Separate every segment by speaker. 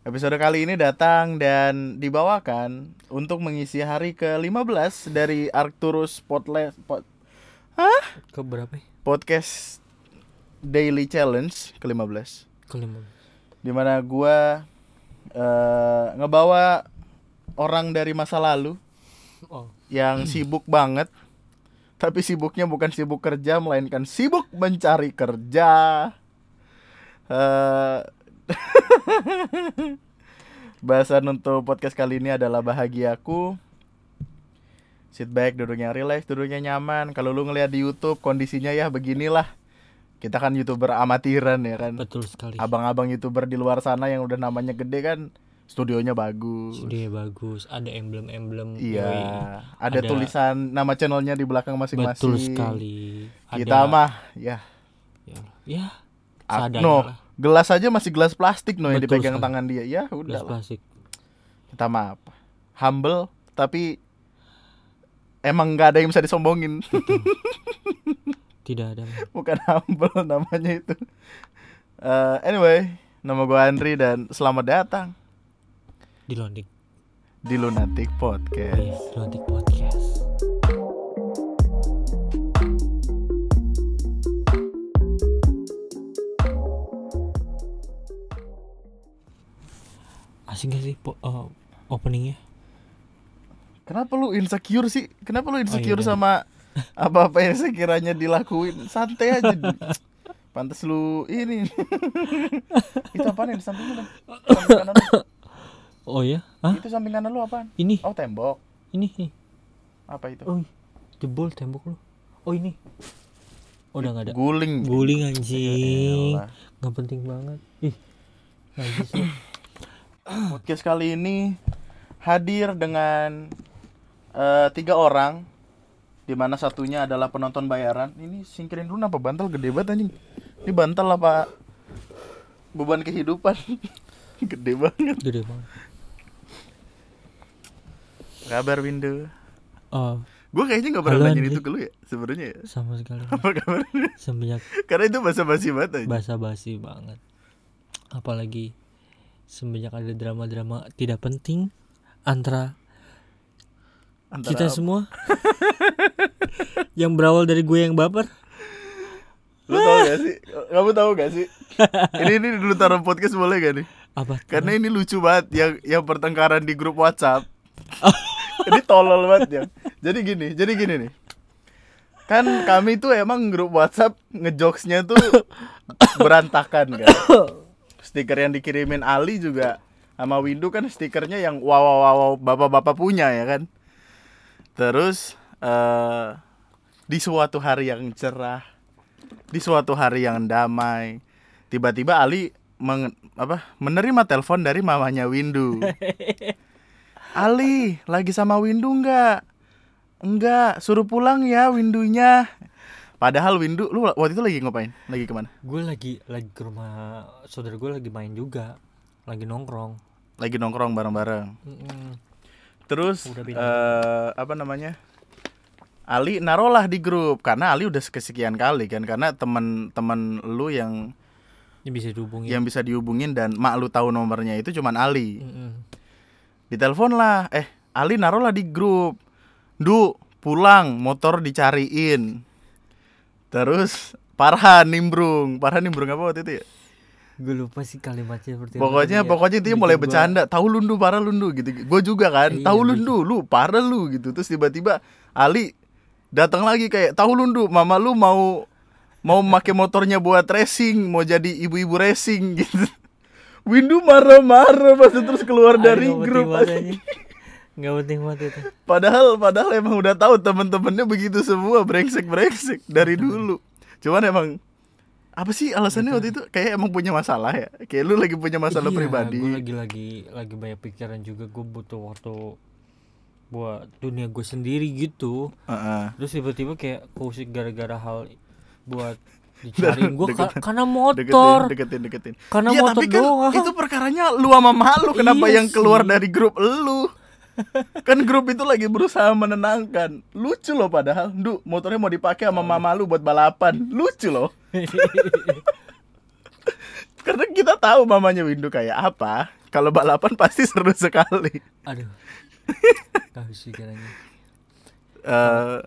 Speaker 1: Episode kali ini datang dan dibawakan untuk mengisi hari ke-15 dari Arcturus Podle Pod Hah?
Speaker 2: Ke berapa?
Speaker 1: Podcast Daily Challenge ke-15
Speaker 2: Kelima.
Speaker 1: Di mana gua eh, ngebawa orang dari masa lalu
Speaker 2: Oh.
Speaker 1: yang sibuk banget tapi sibuknya bukan sibuk kerja melainkan sibuk mencari kerja Eh, bahasan untuk podcast kali ini adalah bahagiaku sit back duduknya relax duduknya nyaman kalau lu ngeliat di YouTube kondisinya ya beginilah kita kan youtuber amatiran ya kan
Speaker 2: Betul sekali.
Speaker 1: abang-abang youtuber di luar sana yang udah namanya gede kan studionya bagus
Speaker 2: Dia bagus, ada emblem-emblem.
Speaker 1: Iya, ada,
Speaker 2: Ada-
Speaker 1: tulisan nama channelnya di belakang masing-masing.
Speaker 2: Betul sekali.
Speaker 1: Kita
Speaker 2: Ada-
Speaker 1: mah ya,
Speaker 2: Ya, ya seadanya lah.
Speaker 1: Gelas aja masih gelas plastik no yang
Speaker 2: Betul
Speaker 1: dipegang
Speaker 2: sekali.
Speaker 1: tangan dia. Ya udah
Speaker 2: plastik.
Speaker 1: Kita mah apa? Humble tapi emang nggak ada yang bisa disombongin.
Speaker 2: Tidak ada.
Speaker 1: Bukan humble namanya itu. Eh, anyway, nama gua Andri dan selamat datang
Speaker 2: Di Londik.
Speaker 1: di Lunatic Podcast.
Speaker 2: Yes, Londik Podcast. Asing gak sih po- eh, openingnya?
Speaker 1: Kenapa lu insecure sih? Kenapa lu insecure
Speaker 2: iya.
Speaker 1: sama apa-apa yang sekiranya dilakuin? Santai aja. Du. Pantes lu ini. itu apaan yang di samping? Samping.
Speaker 2: Oh ya? Hah?
Speaker 1: Itu samping kanan lu apaan?
Speaker 2: Ini,
Speaker 1: Oh, tembok.
Speaker 2: ini, nih.
Speaker 1: Apa itu?
Speaker 2: Oh, jebol tembok lu. Oh ini. Oh, udah nggak ada.
Speaker 1: Guling.
Speaker 2: Guling anjing. Nggak penting banget. Ih. Najis.
Speaker 1: Podcast kali ini hadir dengan eh, tiga orang di mana satunya adalah penonton bayaran. Ini singkirin dulu apa bantal gede banget anjing. Ini bantal apa beban kehidupan? gede banget.
Speaker 2: Gede banget.
Speaker 1: Kabar Windu.
Speaker 2: Oh,
Speaker 1: Gue kayaknya gak pernah
Speaker 2: Andri.
Speaker 1: itu ke lu ya sebenarnya ya.
Speaker 2: sama sekali.
Speaker 1: Apa kabarnya?
Speaker 2: Semenjak
Speaker 1: Karena itu basa-basi banget aja.
Speaker 2: basa-basi banget. Apalagi semenjak ada drama-drama tidak penting antara
Speaker 1: Antara
Speaker 2: kita
Speaker 1: apa?
Speaker 2: semua yang berawal dari gue yang baper.
Speaker 1: Lu tau gak sih? Kamu tahu gak sih? ini ini dulu taruh podcast boleh gak nih?
Speaker 2: Apa?
Speaker 1: Karena ini lucu banget yang yang pertengkaran di grup WhatsApp. ini tolol banget ya. Jadi gini, jadi gini nih. Kan kami tuh emang grup WhatsApp ngejokesnya tuh berantakan kan. Stiker yang dikirimin Ali juga sama Windu kan stikernya yang wow wow wow, bapak-bapak punya ya kan. Terus eh di suatu hari yang cerah, di suatu hari yang damai, tiba-tiba Ali meng- apa menerima telepon dari mamanya Windu. Ali, lagi sama Windu nggak? Enggak, suruh pulang ya Windunya. Padahal Windu, lu waktu itu lagi ngapain? Lagi ke mana?
Speaker 2: Gue lagi lagi ke rumah saudara gue lagi main juga, lagi nongkrong.
Speaker 1: Lagi nongkrong bareng-bareng.
Speaker 2: Mm-mm.
Speaker 1: Terus eh apa namanya? Ali narolah di grup karena Ali udah kesekian kali kan karena teman-teman lu yang
Speaker 2: Ini bisa dihubungi.
Speaker 1: yang bisa dihubungin dan mak lu tahu nomornya itu cuman Ali. Ditelepon lah, eh Ali naruh lah di grup. Du, pulang, motor dicariin. Terus Parhan nimbrung, Parhan nimbrung apa waktu itu ya?
Speaker 2: Gue lupa sih kalimatnya seperti
Speaker 1: Pokoknya
Speaker 2: tadi ya.
Speaker 1: pokoknya intinya
Speaker 2: Bikin
Speaker 1: mulai
Speaker 2: gua-
Speaker 1: bercanda, tahu lundu parah lundu gitu. Gue juga kan,
Speaker 2: Iya,
Speaker 1: tahu
Speaker 2: bikin-
Speaker 1: lundu, lu parah lu gitu. Terus tiba-tiba Ali datang lagi kayak tahu lundu, mama lu mau mau pakai motornya buat racing, mau jadi ibu-ibu racing gitu. Windu marah-marah pas terus keluar dari grup.
Speaker 2: Nggak penting banget itu.
Speaker 1: Padahal padahal emang udah tahu temen-temennya begitu semua brengsek brengsek dari dulu. Cuman emang apa sih alasannya waktu itu kayak emang punya masalah ya? Kayak lu lagi punya masalah
Speaker 2: Iya,
Speaker 1: pribadi.
Speaker 2: Gue lagi lagi lagi banyak pikiran juga. Gue butuh waktu buat dunia gue sendiri gitu.
Speaker 1: Heeh.
Speaker 2: Terus tiba-tiba kayak kusik gara-gara hal buat dicariin gue
Speaker 1: Deketin,
Speaker 2: karena
Speaker 1: Deketin,
Speaker 2: motor.
Speaker 1: deketin, deketin.
Speaker 2: Karena
Speaker 1: Iya,
Speaker 2: motor
Speaker 1: tapi kan
Speaker 2: doang.
Speaker 1: itu perkaranya lu sama malu kenapa
Speaker 2: Iya
Speaker 1: yang keluar
Speaker 2: sih.
Speaker 1: dari grup lu? kan grup itu lagi berusaha menenangkan. Lucu loh padahal. Du, motornya mau dipakai sama mama lu buat balapan. Lucu loh. Karena kita tahu mamanya Windu kayak apa. kalau balapan pasti seru sekali
Speaker 2: aduh
Speaker 1: Eh,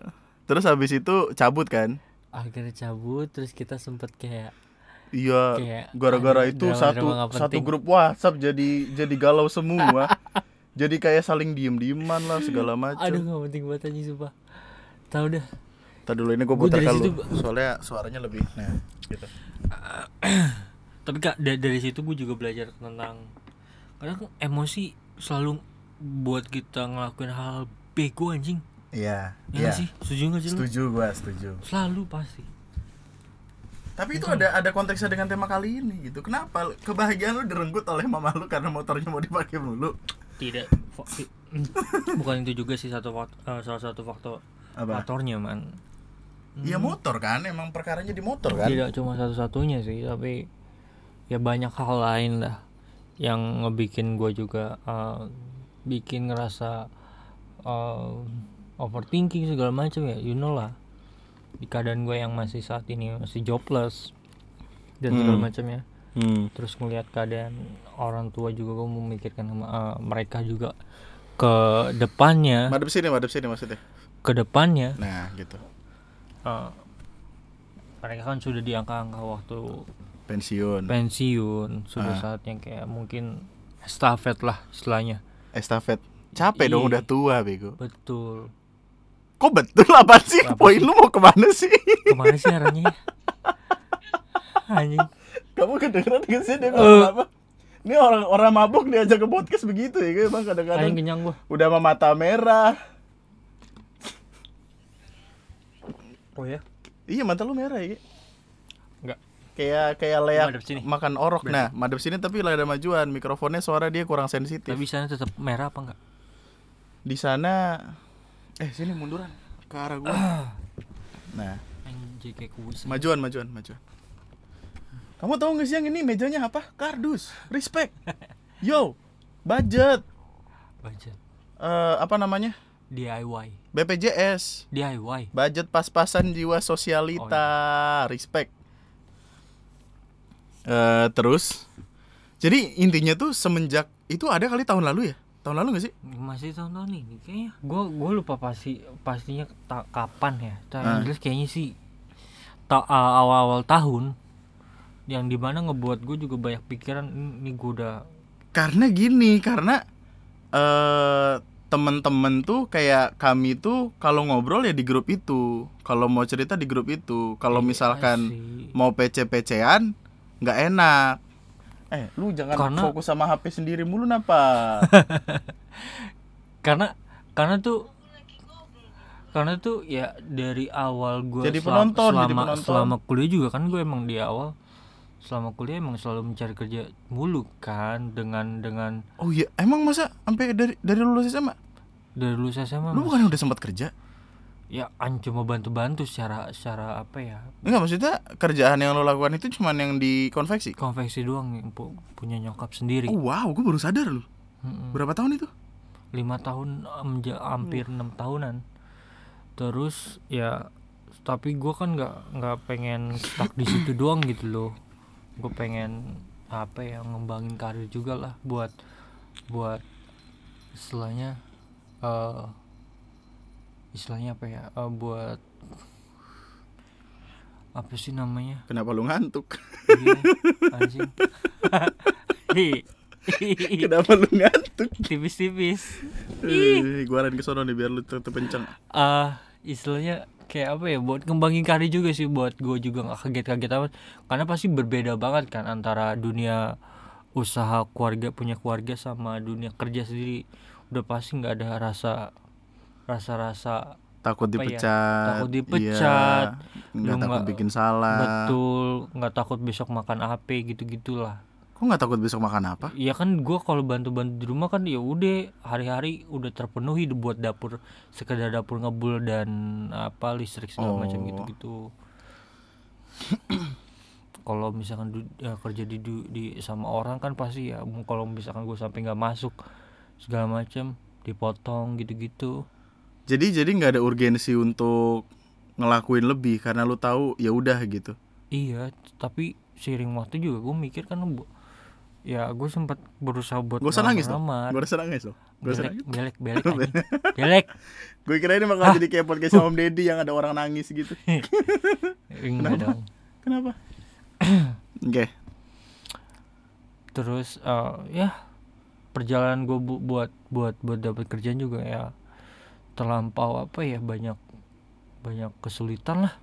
Speaker 1: terus habis itu cabut kan
Speaker 2: akhirnya cabut terus kita sempet kayak
Speaker 1: iya gara-gara itu satu satu grup WhatsApp jadi jadi galau semua jadi kayak saling diem-dieman lah segala macam
Speaker 2: aduh gak penting banget aja sumpah. Tahu dah.
Speaker 1: Tadi dulu ini gue
Speaker 2: Gua
Speaker 1: putar kalau
Speaker 2: situ-
Speaker 1: soalnya suaranya lebih nah gitu.
Speaker 2: Tapi kak da- dari situ gue juga belajar tentang kadang emosi selalu buat kita ngelakuin hal bego anjing.
Speaker 1: Iya
Speaker 2: ya nggak sih? Setuju gak sih lu?
Speaker 1: setuju gue setuju.
Speaker 2: Selalu pasti.
Speaker 1: Tapi itu ada ada konteksnya dengan tema kali ini gitu. Kenapa? Kebahagiaan lu direnggut oleh mama lu karena motornya mau dipakai mulu
Speaker 2: tidak. Bukan itu juga sih satu eh, salah satu faktor
Speaker 1: apa?
Speaker 2: faktornya man.
Speaker 1: Iya motor kan. Emang perkaranya di motor kan?
Speaker 2: Tidak cuma satu-satunya sih tapi ya banyak hal lain lah yang ngebikin gue juga eh, bikin ngerasa eh, overthinking segala macam ya. You know lah. Di keadaan gue yang masih saat ini masih jobless dan segala
Speaker 1: Hmm.
Speaker 2: macamnya
Speaker 1: hmm.
Speaker 2: terus ngelihat keadaan orang tua juga gue memikirkan eh, mereka juga ke depannya.
Speaker 1: Madep sini madep sini maksudnya?
Speaker 2: Ke depannya.
Speaker 1: Nah gitu.
Speaker 2: Eh, mereka kan sudah di angka-angka waktu
Speaker 1: pensiun.
Speaker 2: pensiun sudah
Speaker 1: Ah.
Speaker 2: saatnya kayak mungkin estafet lah istilahnya.
Speaker 1: Estafet. Capek dong
Speaker 2: Iya.
Speaker 1: udah tua bego.
Speaker 2: Betul.
Speaker 1: Kok betul apa sih?
Speaker 2: Apa
Speaker 1: poin
Speaker 2: sih?
Speaker 1: lu mau ke mana sih?
Speaker 2: Ke mana sih arahnya? Ya? anjing.
Speaker 1: Kamu kedengeran gak sih? Dia ngomong apa ini orang orang mabuk diajak ke podcast begitu ya emang
Speaker 2: anjing
Speaker 1: kadang-kadang
Speaker 2: kenyang gua.
Speaker 1: Udah sama mata merah.
Speaker 2: Oh ya?
Speaker 1: Iya mata lu merah ya
Speaker 2: enggak.
Speaker 1: Kayak kayak leak makan orok. Nah madep sini tapi ada majuan. Mikrofonnya suara dia kurang sensitif.
Speaker 2: Tapi sana tetap merah apa enggak?
Speaker 1: Di sana eh sini munduran. Ke arah gua. Nah. Majuan majuan majuan kamu tahu nggak sih yang ini? Mejanya apa? Kardus. Respect. Yo budget.
Speaker 2: Baca
Speaker 1: Eh, apa namanya?
Speaker 2: DIY
Speaker 1: BPJS
Speaker 2: DIY
Speaker 1: budget pas-pasan jiwa sosialita. Respect. Eh terus? Jadi intinya tuh semenjak itu ada kali tahun lalu ya? Tahun lalu gak sih?
Speaker 2: Masih tahun-tahun ini kayaknya. Gua gua lupa pasti pastinya ta- kapan ya. Tapi
Speaker 1: Ah.
Speaker 2: jelas kayaknya sih ta- a- awal-awal tahun yang di mana ngebuat gue juga banyak pikiran ini gue udah
Speaker 1: karena gini karena eh temen-temen tuh kayak kami tuh kalau ngobrol ya di grup itu kalau mau cerita di grup itu kalau
Speaker 2: Iya
Speaker 1: misalkan
Speaker 2: sih.
Speaker 1: mau PC-PCan nggak enak eh lu jangan
Speaker 2: Karena-
Speaker 1: fokus sama HP sendiri mulu napa
Speaker 2: karena karena tuh karena tuh ya dari awal gue
Speaker 1: Jadi penonton,
Speaker 2: selama
Speaker 1: jadi penonton.
Speaker 2: selama kuliah juga kan gue emang di awal selama kuliah emang selalu mencari kerja mulu kan dengan dengan
Speaker 1: oh iya emang masa sampai dari dari lulus SMA
Speaker 2: dari lulus SMA
Speaker 1: lu bukan udah sempat kerja?
Speaker 2: Ya an cuma bantu-bantu secara secara apa ya?
Speaker 1: Enggak maksudnya kerjaan yang lo lakukan itu cuman yang di konveksi
Speaker 2: konveksi doang yang pu- punya nyokap sendiri.
Speaker 1: Oh wow gue baru sadar lu.
Speaker 2: Mm-mm.
Speaker 1: berapa tahun itu?
Speaker 2: Lima tahun hampir enam tahunan. Terus ya tapi gue kan nggak nggak pengen stuck di situ doang gitu loh gue pengen apa ya ngembangin karir juga lah buat buat istilahnya eh istilahnya apa ya eh, buat apa sih namanya?
Speaker 1: Kenapa lu ngantuk?
Speaker 2: Iya, anjing.
Speaker 1: Kenapa lu ngantuk?
Speaker 2: Tipis-tipis.
Speaker 1: Eh, gua arahin ke sono nih biar lu tetep kenceng.
Speaker 2: Ah istilahnya kayak apa ya buat ngembangin karir juga sih buat gue juga nggak kaget-kaget amat karena pasti berbeda banget kan antara dunia usaha keluarga punya keluarga sama dunia kerja sendiri. Udah pasti nggak ada rasa rasa-rasa
Speaker 1: takut
Speaker 2: ya,
Speaker 1: dipecat
Speaker 2: takut dipecat,
Speaker 1: iya, nggak takut
Speaker 2: nggak-
Speaker 1: bikin salah.
Speaker 2: betul nggak takut besok makan apa gitu gitulah
Speaker 1: kok nggak takut besok makan apa?
Speaker 2: Ya kan gua kalau bantu-bantu di rumah kan ya udah hari-hari udah terpenuhi buat dapur sekedar dapur ngebul dan apa listrik segala macam
Speaker 1: Oh.
Speaker 2: gitu-gitu. Kalau misalkan du- ya, kerja di, du- di sama orang kan pasti ya kalau misalkan gue sampai nggak masuk segala macam dipotong gitu-gitu.
Speaker 1: Jadi jadi nggak ada urgensi untuk ngelakuin lebih karena lu tahu ya udah gitu?
Speaker 2: Iya tapi seiring waktu juga gue mikir kan ya gue sempat berusaha buat
Speaker 1: Gak usah nangis dong.
Speaker 2: ngelamar.
Speaker 1: Gak usah nangis. Gak usah
Speaker 2: belek
Speaker 1: nangis.
Speaker 2: belek belek
Speaker 1: Gue kira ini bakal jadi kayak podcast Om Deddy yang ada orang nangis gitu.
Speaker 2: enggak dong
Speaker 1: Kenapa? Oke.
Speaker 2: terus eh, ya perjalanan gue buat buat buat dapat kerjaan juga ya terlampau apa ya banyak banyak kesulitan lah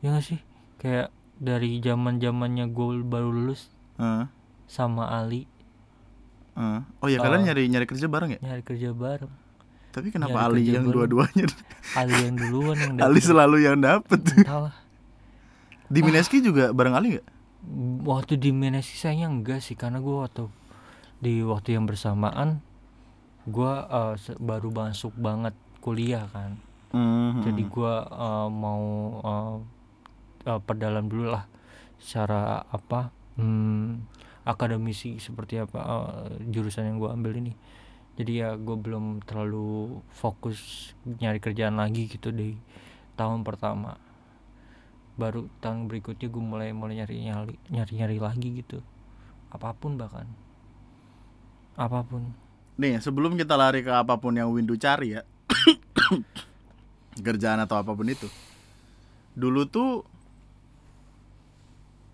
Speaker 2: ya gak sih kayak dari zaman zamannya gue baru lulus
Speaker 1: Heeh.
Speaker 2: Sama Ali
Speaker 1: heeh. Oh ya kalian
Speaker 2: Oh.
Speaker 1: nyari nyari kerja bareng ya?
Speaker 2: nyari kerja bareng
Speaker 1: Tapi kenapa
Speaker 2: Nyari
Speaker 1: Ali yang dua-duanya?
Speaker 2: Ali yang duluan yang
Speaker 1: Ali
Speaker 2: dapet.
Speaker 1: selalu yang dapet.
Speaker 2: entahlah
Speaker 1: Di Mineski juga bareng Ali nggak?
Speaker 2: waktu di Menesi sayangnya enggak sih karena gue waktu di waktu yang bersamaan gue eh, se- baru masuk banget kuliah kan
Speaker 1: Hmm.
Speaker 2: jadi gue eh, mau eh, eh, perdalam dulu lah secara apa hmm, akademisi seperti apa eh, jurusan yang gue ambil ini. Jadi ya gue belum terlalu fokus nyari kerjaan lagi gitu di tahun pertama. Baru tahun berikutnya gue mulai mulai nyari nyari nyari nyari lagi gitu. Apa pun bahkan. Apa pun.
Speaker 1: Nih sebelum kita lari ke apa pun yang Windu cari ya Kerjaan atau apa pun itu Dulu tuh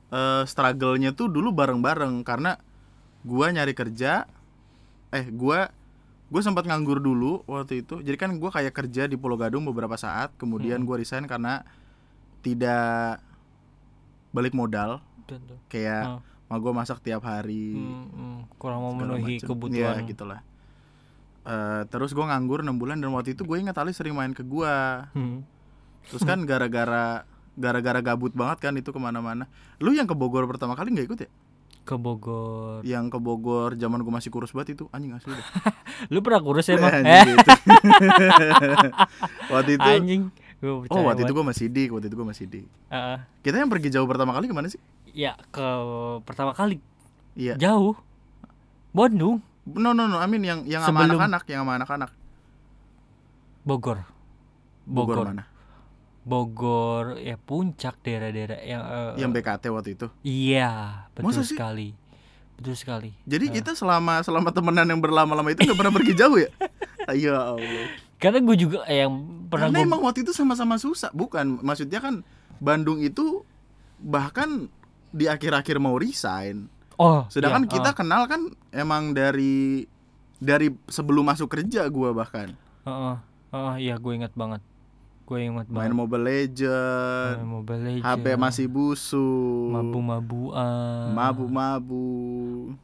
Speaker 1: eh Struggle-nya tuh dulu bareng-bareng. Karena Gua nyari kerja Eh gua Gue sempat nganggur dulu waktu itu. Jadi kan gua kayak kerja di Pulau Gadung beberapa saat. Kemudian
Speaker 2: Hmm.
Speaker 1: gua resign karena Tidak Balik modal. Kayak
Speaker 2: ah,
Speaker 1: Mau gue masak tiap hari
Speaker 2: hmm, hmm, kurang memenuhi kebutuhan.
Speaker 1: Iya, gitulah. Eh, terus gue nganggur 6 bulan dan waktu itu gue ingat Ali sering main ke gua.
Speaker 2: Hmm.
Speaker 1: terus kan gara-gara gara-gara gabut banget kan itu ke mana-mana. Lu yang ke Bogor pertama kali nggak ikut ya?
Speaker 2: Ke Bogor.
Speaker 1: Yang ke Bogor zaman gue masih kurus banget itu anjing asli deh.
Speaker 2: Lu pernah kurus emang
Speaker 1: Anjing
Speaker 2: eh
Speaker 1: gitu. waktu itu
Speaker 2: anjing Gua
Speaker 1: oh waktu itu gue masih dik waktu itu gue masih dik
Speaker 2: Ah,
Speaker 1: kita yang pergi jauh pertama kali ke mana sih?
Speaker 2: Ya ke pertama kali.
Speaker 1: Iya.
Speaker 2: Jauh. Bandung
Speaker 1: no no no Amin yang yang sama
Speaker 2: Sebelum-
Speaker 1: anak-anak yang sama anak-anak.
Speaker 2: Bogor.
Speaker 1: Bogor,
Speaker 2: Bogor.
Speaker 1: mana
Speaker 2: Bogor ya puncak daerah-daerah yang eh,
Speaker 1: yang BKT waktu itu
Speaker 2: iya betul
Speaker 1: Masa sih?
Speaker 2: sekali betul sekali
Speaker 1: jadi
Speaker 2: Ah.
Speaker 1: kita selama selama temenan yang berlama-lama itu nggak pernah pergi jauh ya ya Allah
Speaker 2: karena gue juga eh, yang pernah
Speaker 1: Karena
Speaker 2: gua-
Speaker 1: emang waktu itu sama-sama susah, bukan? Maksudnya kan Bandung itu bahkan di akhir-akhir mau resign.
Speaker 2: oh
Speaker 1: Sedangkan
Speaker 2: iya,
Speaker 1: kita
Speaker 2: ah,
Speaker 1: kenal kan emang dari dari sebelum masuk kerja gua bahkan
Speaker 2: Heeh. Heeh, iya gue ingat banget. Gue ingat
Speaker 1: main
Speaker 2: banget.
Speaker 1: Mobile Legend,
Speaker 2: Main Mobile Legends.
Speaker 1: HP masih busuk,
Speaker 2: mabu-mabuan.
Speaker 1: mabu-mabu.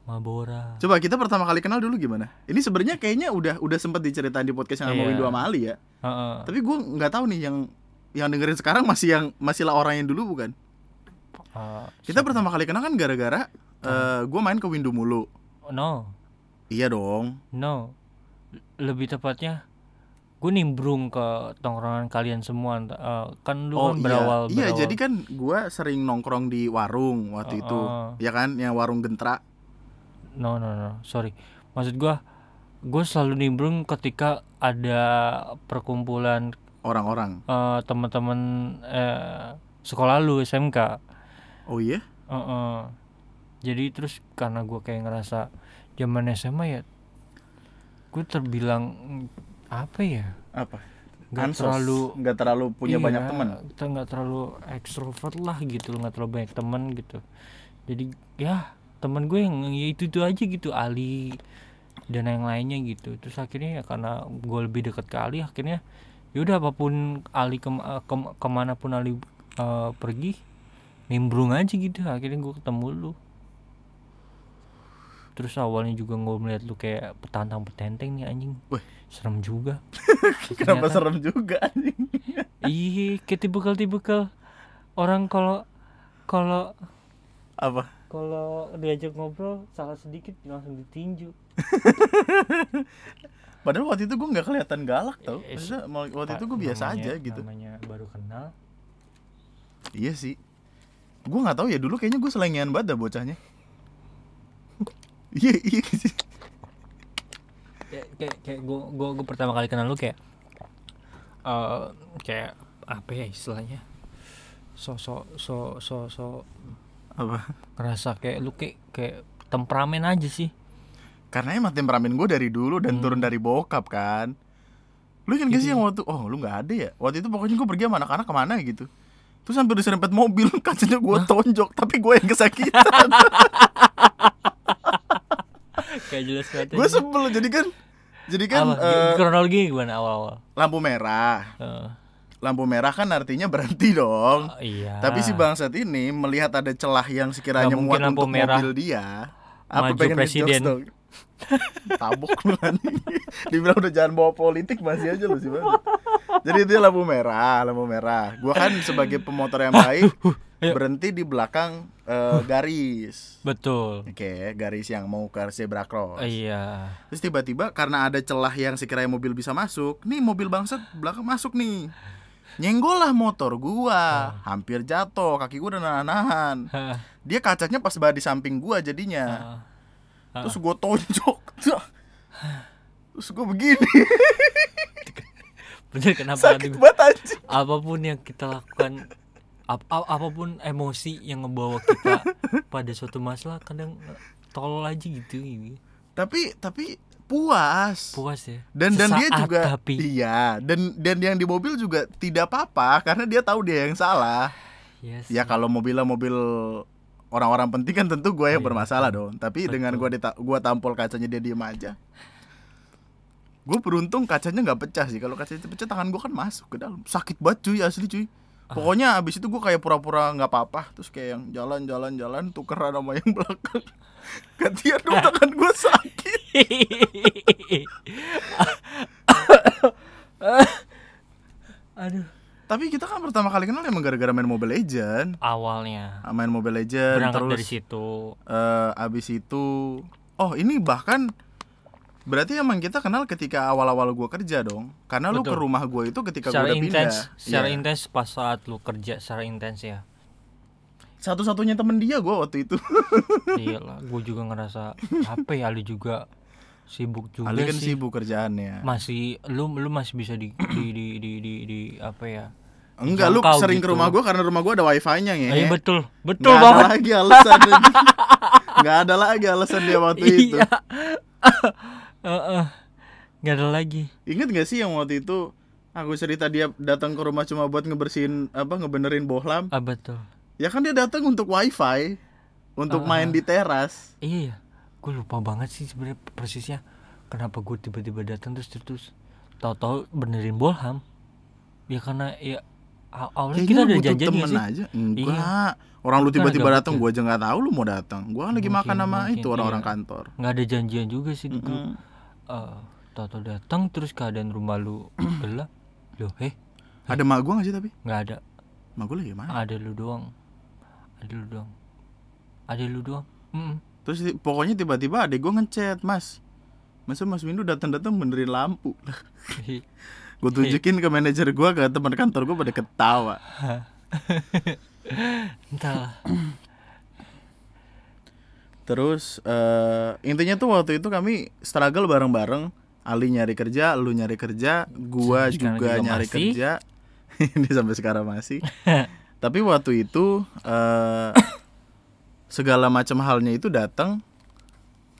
Speaker 2: Mabora.
Speaker 1: Coba kita pertama kali kenal dulu gimana? Ini sebenarnya kayaknya udah udah sempat diceritain di podcast yang sama
Speaker 2: Iya.
Speaker 1: Windu sama Ali ya.
Speaker 2: Heeh.
Speaker 1: Tapi gua nggak tahu nih yang yang dengerin sekarang masih yang masih lah orang yang dulu bukan?
Speaker 2: Ah,
Speaker 1: Kita pertama kali kenal kan gara-gara eh gue main ke Windu mulu.
Speaker 2: no,
Speaker 1: Iya dong.
Speaker 2: no. Lebih tepatnya gue nimbrung ke tongkrongan kalian semua Eh, kan lu kan berawal
Speaker 1: iya. Iya,
Speaker 2: berawal-
Speaker 1: jadi kan gue sering nongkrong di warung waktu itu.
Speaker 2: Oh, oh.
Speaker 1: Ya kan, yang warung Gentra.
Speaker 2: no no no sorry maksud gua gue selalu nimbrung ketika ada perkumpulan
Speaker 1: Orang-orang.
Speaker 2: eh, teman-teman eh, sekolah lu SMK
Speaker 1: Oh iya?
Speaker 2: Heeh. jadi terus karena gue kayak ngerasa zaman SMA ya gue terbilang apa ya
Speaker 1: Apa?
Speaker 2: nggak
Speaker 1: Ansos.
Speaker 2: terlalu
Speaker 1: nggak terlalu punya
Speaker 2: iya,
Speaker 1: banyak teman.
Speaker 2: kita nggak terlalu ekstrovert lah gitu nggak terlalu banyak teman gitu jadi ya teman gue yang ya itu itu aja gitu Ali dan yang lainnya gitu terus akhirnya ya karena gue lebih dekat ke Ali akhirnya yaudah apa pun Ali kem, eh, kem- ke mana pun Ali eh, pergi nimbrung aja gitu akhirnya gue ketemu lu terus awalnya juga gue melihat lu kayak petantang petenteng nih anjing
Speaker 1: Wih.
Speaker 2: Serem juga
Speaker 1: Kenapa
Speaker 2: Ternyata-
Speaker 1: serem juga anjing?
Speaker 2: Iya, kayak tipikal-tipikal orang kalau kalau
Speaker 1: Apa?
Speaker 2: kalau diajak ngobrol salah sedikit langsung ditinju.
Speaker 1: Padahal waktu itu gue nggak kelihatan galak tau.
Speaker 2: Eh,
Speaker 1: Maksudnya, waktu itu gue biasa
Speaker 2: namanya-
Speaker 1: aja gitu.
Speaker 2: Namanya baru kenal.
Speaker 1: Iya sih. Gue nggak tahu ya dulu kayaknya gue selengean banget dah bocahnya. Iya iya.
Speaker 2: Kayak kayak, kayak gua, gua gua pertama kali kenal lu kayak eh kayak apa ya istilahnya? So so so so so
Speaker 1: Apa?
Speaker 2: ngerasa kayak lu kayak kayak temperamen aja sih
Speaker 1: Karena emang temperamen gue dari dulu dan turun dari bokap kan. Lu kan gak sih yang waktu oh lu nggak ada ya? Waktu itu pokoknya gue pergi sama anak-anak ke mana gitu. Terus hampir diserempet mobil kacanya gue tonjok tapi gue yang kesakitan.
Speaker 2: kayak jelas banget
Speaker 1: gue sebel jadi kan jadi kan
Speaker 2: Apa?
Speaker 1: eh,
Speaker 2: kronologi gimana awal-awal
Speaker 1: lampu merah.
Speaker 2: Eh,
Speaker 1: Lampu merah kan artinya berhenti dong.
Speaker 2: oh, iya
Speaker 1: Tapi si bangsat ini melihat ada celah yang sekiranya muat
Speaker 2: lampu
Speaker 1: untuk
Speaker 2: merah
Speaker 1: mobil dia. Apa
Speaker 2: maju
Speaker 1: pengen
Speaker 2: presiden.
Speaker 1: dong? Tabok lu anjing. Dibilang udah jangan bawa politik masih aja lu sih Bang. Jadi itu lampu merah, lampu merah. Gua kan sebagai pemotor yang baik
Speaker 2: Ayo.
Speaker 1: berhenti di belakang eh, garis.
Speaker 2: betul
Speaker 1: Oke, garis yang mau ke zebra cross.
Speaker 2: iya
Speaker 1: Terus tiba-tiba karena ada celah yang sekiranya mobil bisa masuk, nih mobil bangsat belakang masuk nih. Nyenggol lah motor gua, hampir jatuh, kaki gua udah nahan-nahan. Dia kacanya pas bah di samping gua jadinya.
Speaker 2: ah.
Speaker 1: Terus gua tonjok. Terus gua begini.
Speaker 2: bener kenapa
Speaker 1: Sakit banget anjing.
Speaker 2: apa pun yang kita lakukan ap- ap- apa pun emosi yang ngebawa kita pada suatu masalah kadang eh, tolol aja gitu ini
Speaker 1: Tapi tapi puas.
Speaker 2: puas ya
Speaker 1: Dan dan dia
Speaker 2: Sesaat
Speaker 1: juga
Speaker 2: tapi
Speaker 1: iya, dan dan yang di mobil juga tidak apa-apa karena dia tahu dia yang salah.
Speaker 2: yes.
Speaker 1: Ya kalau mobilnya mobil orang-orang penting kan tentu gue yang
Speaker 2: Iya,
Speaker 1: bermasalah dong. Tapi
Speaker 2: Betul.
Speaker 1: dengan gue gua tampol kacanya dia diem aja. Gue beruntung kacanya nggak pecah sih. Kalau kacanya pecah tangan gue kan masuk ke dalam. Sakit banget cuy asli cuy.
Speaker 2: Ah.
Speaker 1: Pokoknya abis itu gue kayak pura-pura nggak apa-apa. Terus kayak yang jalan-jalan-jalan tukeran sama yang belakang. Gantian dong tangan gue sakit.
Speaker 2: aduh
Speaker 1: Tapi kita kan pertama kali kenal emang gara-gara main Mobile Legend.
Speaker 2: awalnya
Speaker 1: Main Mobile Legend
Speaker 2: berangkat
Speaker 1: terus
Speaker 2: dari situ
Speaker 1: eh abis itu oh ini bahkan berarti emang kita kenal ketika awal-awal gua kerja dong. Karena lu ke
Speaker 2: Betul.
Speaker 1: rumah gua itu ketika
Speaker 2: secara
Speaker 1: udah pindah.
Speaker 2: intens secara
Speaker 1: Iya.
Speaker 2: intens pas saat lu kerja secara intens ya.
Speaker 1: Satu-satunya temen dia gua waktu itu.
Speaker 2: Iyalah gue juga ngerasa apa ya lu juga sibuk juga
Speaker 1: Ali kan
Speaker 2: sih.
Speaker 1: sibuk kerjaannya.
Speaker 2: Masih lu lu masih bisa di di di di, di, di- apa ya?
Speaker 1: Enggak lu sering ke
Speaker 2: gitu.
Speaker 1: rumah gua karena rumah gua ada wifi-nya ya
Speaker 2: iya betul. Betul
Speaker 1: nggak ada
Speaker 2: banget.
Speaker 1: lagi alasan nggak ada lagi alasan dia waktu itu
Speaker 2: iya Heeh. nggak ada lagi.
Speaker 1: Inget gak sih yang waktu itu aku cerita dia datang ke rumah cuma buat ngebersihin apa ngebenerin bohlam?
Speaker 2: Ah betul.
Speaker 1: Ya kan dia datang untuk wifi untuk
Speaker 2: Ah.
Speaker 1: main di teras.
Speaker 2: Iya gue lupa banget sih sebenarnya persisnya. Kenapa gue tiba-tiba datang terus terus tahu-tahu benerin bolham ya karena ya aw- awalnya kita
Speaker 1: Kayaknya
Speaker 2: udah janjian
Speaker 1: temen
Speaker 2: sih?
Speaker 1: aja. Enggak.
Speaker 2: Iya.
Speaker 1: Orang lu tiba-tiba datang. Gua aja nggak tahu lu mau datang. Gua kan lagi
Speaker 2: Mungkin,
Speaker 1: makan sama
Speaker 2: mungkin,
Speaker 1: itu orang-orang
Speaker 2: iya.
Speaker 1: kantor.
Speaker 2: Nggak ada janjian juga sih di grup
Speaker 1: Mm-mm.
Speaker 2: Eh, tahu-tahu datang terus keadaan rumah lu gelap loh eh.
Speaker 1: Ada mak gua gak sih tapi?
Speaker 2: nggak ada.
Speaker 1: Mak gua lagi mana?
Speaker 2: ada lu doang. Ada lu doang. Ada lu doang. Mm-mm.
Speaker 1: Terus pokoknya tiba-tiba adek gua ngechat Mas Masa Mas Windu datang-datang benerin lampu. Gue tunjukin ke manajer gua ke teman kantor gua pada ketawa.
Speaker 2: Entahlah
Speaker 1: Terus eh intinya tuh waktu itu kami struggle bareng-bareng Ali nyari kerja, lu nyari kerja, gua
Speaker 2: sekarang
Speaker 1: juga
Speaker 2: juga
Speaker 1: nyari
Speaker 2: masih.
Speaker 1: kerja. Ini sampai sekarang masih. Tapi waktu itu eh segala macam halnya itu datang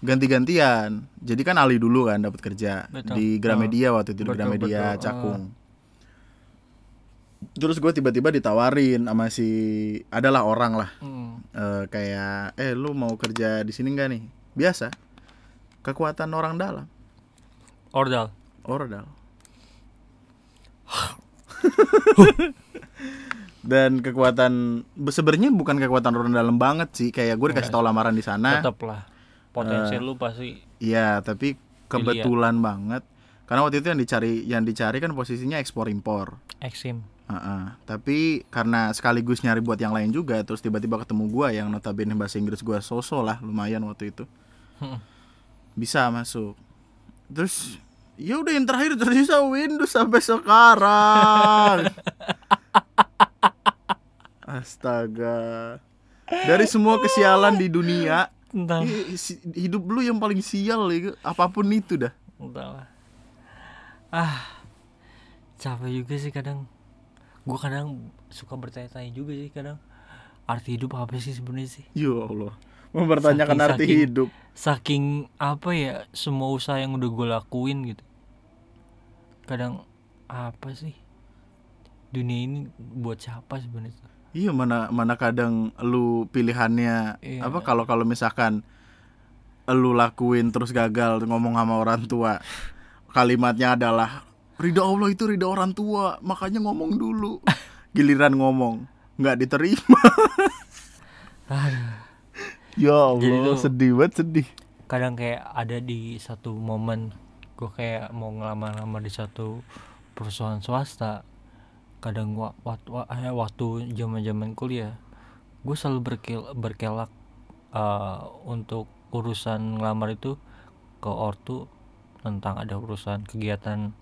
Speaker 1: ganti-gantian. Jadi kan Ali dulu kan dapat kerja
Speaker 2: Betul.
Speaker 1: di Gramedia waktu itu di
Speaker 2: Betul,
Speaker 1: Gramedia
Speaker 2: betul.
Speaker 1: Cakung. Terus gue tiba-tiba ditawarin sama si adalah orang lah.
Speaker 2: Mm.
Speaker 1: eh, kayak eh lu mau kerja di sini nggak nih? Biasa. Kekuatan orang dalam.
Speaker 2: Ordal
Speaker 1: ordal dan kekuatan sebenarnya bukan kekuatan orang dalam banget sih. Kayak gue dikasih tahu lamaran di sana.
Speaker 2: Tetap lah. Potensi
Speaker 1: Eh.
Speaker 2: lu pasti
Speaker 1: iya tapi kebetulan banget. Karena waktu itu yang dicari yang dicari kan posisinya ekspor impor.
Speaker 2: Eksim
Speaker 1: Heeh. Tapi karena sekaligus nyari buat yang lain juga, terus tiba-tiba ketemu gua yang notabene bahasa Inggris gua sosok lah lumayan waktu itu.
Speaker 2: Hmm.
Speaker 1: Bisa masuk. Terus ya udah yang terakhir tersisa Windows sampai sekarang. Astaga. Dari semua kesialan di dunia,
Speaker 2: entah
Speaker 1: hidup lu yang paling sial ya, apa pun itu dah.
Speaker 2: entahlah ah capek juga sih kadang gua kadang suka bertanya-tanya juga sih kadang arti hidup apa sih sebenarnya sih
Speaker 1: Ya Allah. Mempertanyakan
Speaker 2: Saking-
Speaker 1: arti
Speaker 2: saking-
Speaker 1: hidup.
Speaker 2: saking apa ya semua usaha yang udah gue lakuin gitu kadang apa sih dunia ini buat siapa sebenarnya
Speaker 1: Iya mana mana kadang lu pilihannya
Speaker 2: Iya.
Speaker 1: apa kalau kalau misalkan lu lakuin terus gagal ngomong sama orang tua kalimatnya adalah ridho Allah itu ridho orang tua makanya ngomong dulu. Giliran ngomong nggak diterima.
Speaker 2: Aduh.
Speaker 1: ya Allah
Speaker 2: Jadi tuh-
Speaker 1: sedih banget sedih.
Speaker 2: kadang kayak ada di satu momen gue kayak mau ngelamar-lamar di satu perusahaan swasta. Kadang wa- waktu eh, waktu zaman zaman kuliah gue selalu berkel, berkelak eh, untuk urusan ngelamar itu ke ortu tentang ada urusan kegiatan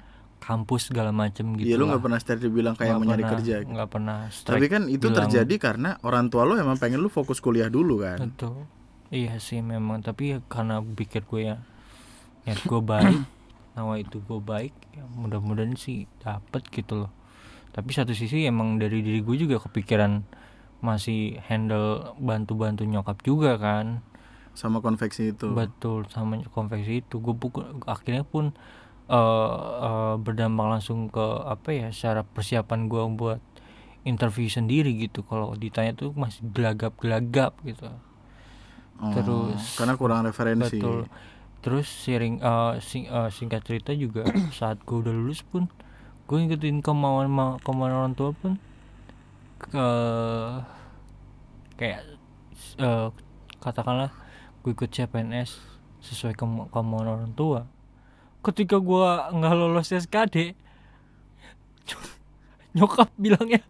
Speaker 2: kampus segala macem gitu
Speaker 1: Iya lu nggak pernah steady bilang kayak mau nyari
Speaker 2: pernah-
Speaker 1: kerja
Speaker 2: nggak pernah
Speaker 1: tapi kan itu
Speaker 2: bilang-
Speaker 1: terjadi karena orang tua lu emang pengen lu fokus kuliah dulu kan
Speaker 2: Betul. Iya sih memang tapi ya karena pikir gue ya niat gue baik, nawa itu gue baik, ya mudah-mudahan sih dapet gitu loh. Tapi satu sisi emang dari diri gue juga kepikiran masih handle bantu-bantu nyokap juga kan.
Speaker 1: sama konveksi itu
Speaker 2: Betul sama konveksi itu gue akhirnya pun eh eh, berdampak langsung ke apa ya secara persiapan gue buat interview sendiri gitu kalau ditanya tuh masih gelagap-gelagap gitu.
Speaker 1: Oh,
Speaker 2: terus-
Speaker 1: karena kurang referensi
Speaker 2: Betul. Terus sharing eh, sing- eh, singkat cerita juga saat gue udah lulus pun gue ngikutin kemauan ma- kemauan orang tua pun ke kayak eh, katakanlah gue ikut CPNS sesuai kema- kemauan orang tua. Ketika gue nggak lolos SKD, nyokap bilangnya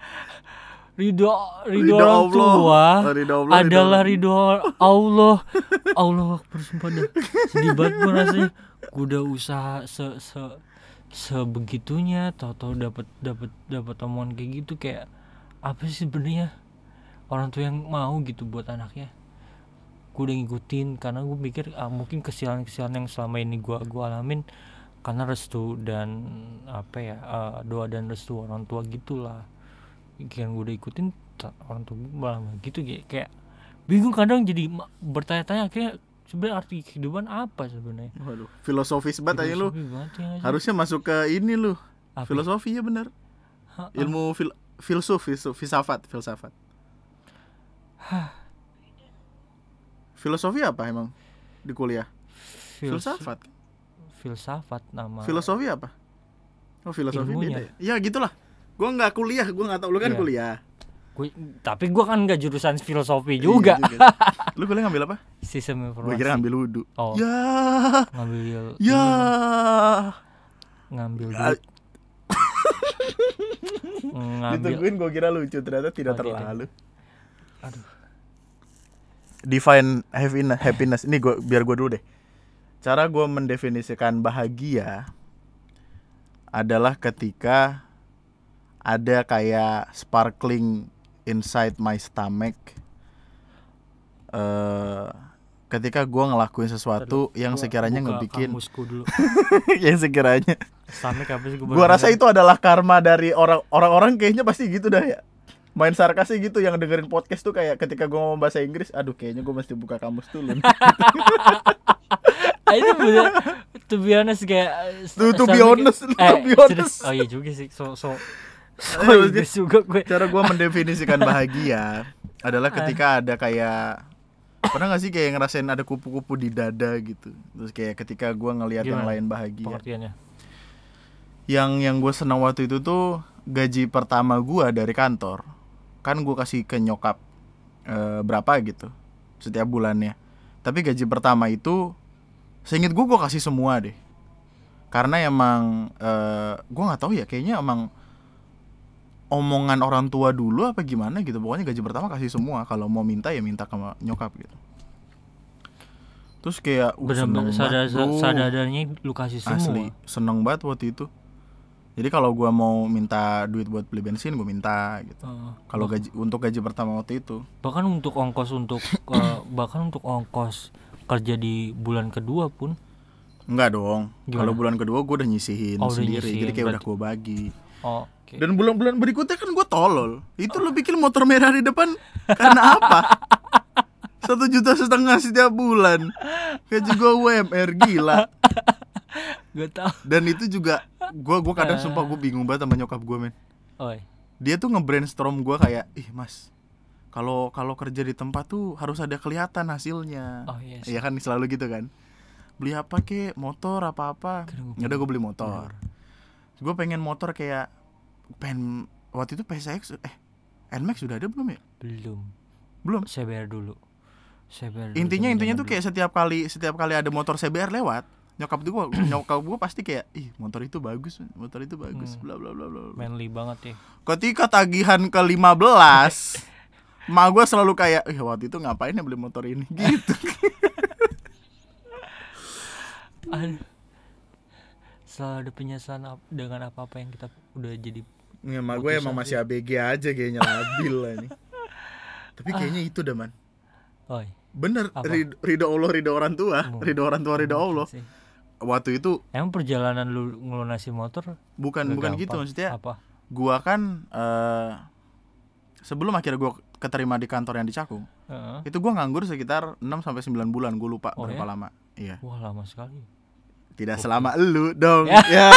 Speaker 2: ridho ridho
Speaker 1: Ridho
Speaker 2: orang
Speaker 1: Allah.
Speaker 2: tua
Speaker 1: Oh, ridho Allah,
Speaker 2: adalah ridho Allah. Allah Akbar sumpah dah. Sedih banget gue rasanya. Gue udah usaha se se sebegitunya tahu-tahu dapat dapat dapat omongan kayak gitu kayak apa sih sebenarnya? Orang tua yang mau gitu buat anaknya gue udah ngikutin karena gue pikir ah, mungkin kesialan-kesialan yang selama ini gue gua alamin karena restu dan apa ya ah, doa dan restu orang tua gitulah yang gue udah ikutin orang tua gue malah gitu kayak, bingung kadang jadi bertanya-tanya akhirnya sebenarnya arti kehidupan apa sebenarnya
Speaker 1: Waduh, filosofis banget aja lu.
Speaker 2: Ya?
Speaker 1: Harusnya masuk ke ini lu.
Speaker 2: Apa?
Speaker 1: Filosofi ya bener.
Speaker 2: Ha-
Speaker 1: Ilmu fil filsuf, filsuf, filsafat, filsafat. Filosofi apa emang di kuliah?
Speaker 2: Fils-
Speaker 1: Filsafat.
Speaker 2: filsafat nama
Speaker 1: Filosofi apa? Oh, filosofi
Speaker 2: Ilmunya.
Speaker 1: beda. Ya Ya gitulah. Gua nggak kuliah, gua nggak tahu lu kan
Speaker 2: Iya.
Speaker 1: kuliah.
Speaker 2: Gua- tapi gue kan nggak jurusan filosofi juga
Speaker 1: Iya juga. lu kuliah ngambil apa?
Speaker 2: sistem
Speaker 1: Gua
Speaker 2: informasi
Speaker 1: kira ngambil wudhu.
Speaker 2: Oh.
Speaker 1: Ya.
Speaker 2: ngambil
Speaker 1: Ya.
Speaker 2: ngambil duit ngambil
Speaker 1: Ditungguin gua kira lucu ternyata tidak
Speaker 2: Oh, gitu.
Speaker 1: terlalu.
Speaker 2: aduh
Speaker 1: Define happiness, happiness. Ini gua biar gua dulu deh. Cara gua mendefinisikan bahagia adalah ketika ada kayak sparkling inside my stomach. eh ketika gua ngelakuin sesuatu yang
Speaker 2: Gua
Speaker 1: sekiranya ngebikin
Speaker 2: dulu
Speaker 1: yang sekiranya gua rasa itu adalah karma dari orang orang-orang kayaknya pasti gitu dah ya main sarkasnya gitu yang dengerin podcast tuh kayak ketika gua ngomong bahasa Inggris aduh kayaknya gua mesti buka kamus dulu
Speaker 2: Ah, itu bener to be honest kayak
Speaker 1: To- to be honest, to
Speaker 2: eh,
Speaker 1: be honest.
Speaker 2: serius. oh iya juga sih. So so so Inggris juga gue.
Speaker 1: cara gua mendefinisikan bahagia adalah ketika ada kayak pernah gak sih kayak ngerasain ada kupu-kupu di dada gitu? Terus kayak ketika gua ngelihat yang lain bahagia.
Speaker 2: Pengertiannya?
Speaker 1: Yang yang gue senang waktu itu tuh gaji pertama gua dari kantor kan gua kasih ke nyokap eh, berapa gitu setiap bulannya. Tapi gaji pertama itu seinget gue gua kasih semua deh. Karena emang eh, gua nggak tahu ya kayaknya emang omongan orang tua dulu apa gimana gitu. Pokoknya gaji pertama kasih semua. Kalau mau minta ya minta ke nyokap gitu. Terus kayak uh,
Speaker 2: bener-bener
Speaker 1: seneng
Speaker 2: sadar
Speaker 1: banget, bro.
Speaker 2: sadadarnya lu kasih semua.
Speaker 1: Asli, seneng banget waktu itu. Jadi kalau gua mau minta duit buat beli bensin, gue minta gitu.
Speaker 2: Uh,
Speaker 1: Kalau gaji untuk gaji pertama waktu itu,
Speaker 2: bahkan untuk ongkos untuk eh, bahkan untuk ongkos kerja di bulan kedua pun
Speaker 1: enggak dong. Kalau bulan kedua gue udah nyisihin
Speaker 2: Oh, udah
Speaker 1: sendiri,
Speaker 2: nyisihin,
Speaker 1: jadi kayak udah gue bagi.
Speaker 2: oh, oke
Speaker 1: Dan bulan-bulan berikutnya kan gue tolol. Itu lo bikin motor merah di depan karena apa? satu juta setengah setiap bulan gaji gue UMR gila
Speaker 2: gue tau
Speaker 1: dan itu juga gue gua kadang sumpah gue bingung banget sama nyokap gue men.
Speaker 2: Oi.
Speaker 1: Dia tuh nge-brainstorm gue kayak ih mas kalau kalau kerja di tempat tuh harus ada kelihatan hasilnya.
Speaker 2: Oh iya sih.
Speaker 1: Iya kan selalu gitu kan. Beli apa ke motor apa apa? Ya udah gue beli motor. Gue pengen motor kayak pengen waktu itu PSX eh Nmax sudah ada belum ya?
Speaker 2: Belum.
Speaker 1: Belum?
Speaker 2: Dulu. CBR dulu
Speaker 1: intinya
Speaker 2: zaman
Speaker 1: intinya
Speaker 2: dulu.
Speaker 1: tuh kayak setiap kali setiap kali ada motor CBR lewat nyokap tuh gua nyokap gue pasti kayak ih motor itu bagus motor itu bagus
Speaker 2: Hmm.
Speaker 1: bla bla bla bla
Speaker 2: manly banget ya
Speaker 1: ketika tagihan ke 15 Ma gue selalu kayak, ih waktu itu ngapain ya beli motor ini gitu.
Speaker 2: Aduh. selalu ada penyesalan ap- dengan apa apa yang kita udah jadi
Speaker 1: Ya, ma gue emang masih ABG aja kayaknya labil lah ini. Tapi kayaknya itu dah man.
Speaker 2: oi
Speaker 1: Bener,
Speaker 2: Apa?
Speaker 1: rid- ridho Allah, ridho orang tua, ridho orang tua, ridho Allah.
Speaker 2: sih.
Speaker 1: Waktu itu
Speaker 2: emang perjalanan lu ngelunasi motor
Speaker 1: bukan bukan
Speaker 2: gampang?
Speaker 1: gitu maksudnya.
Speaker 2: apa
Speaker 1: Gua kan eh sebelum akhirnya gua keterima di kantor yang di Cakung,
Speaker 2: Heeh.
Speaker 1: itu gua nganggur sekitar 6 sampai 9 bulan, gue lupa
Speaker 2: Oh,
Speaker 1: berapa
Speaker 2: ya?
Speaker 1: lama. Iya.
Speaker 2: wah lama sekali
Speaker 1: Tidak selama elu dong.
Speaker 2: Ya.
Speaker 1: Ya.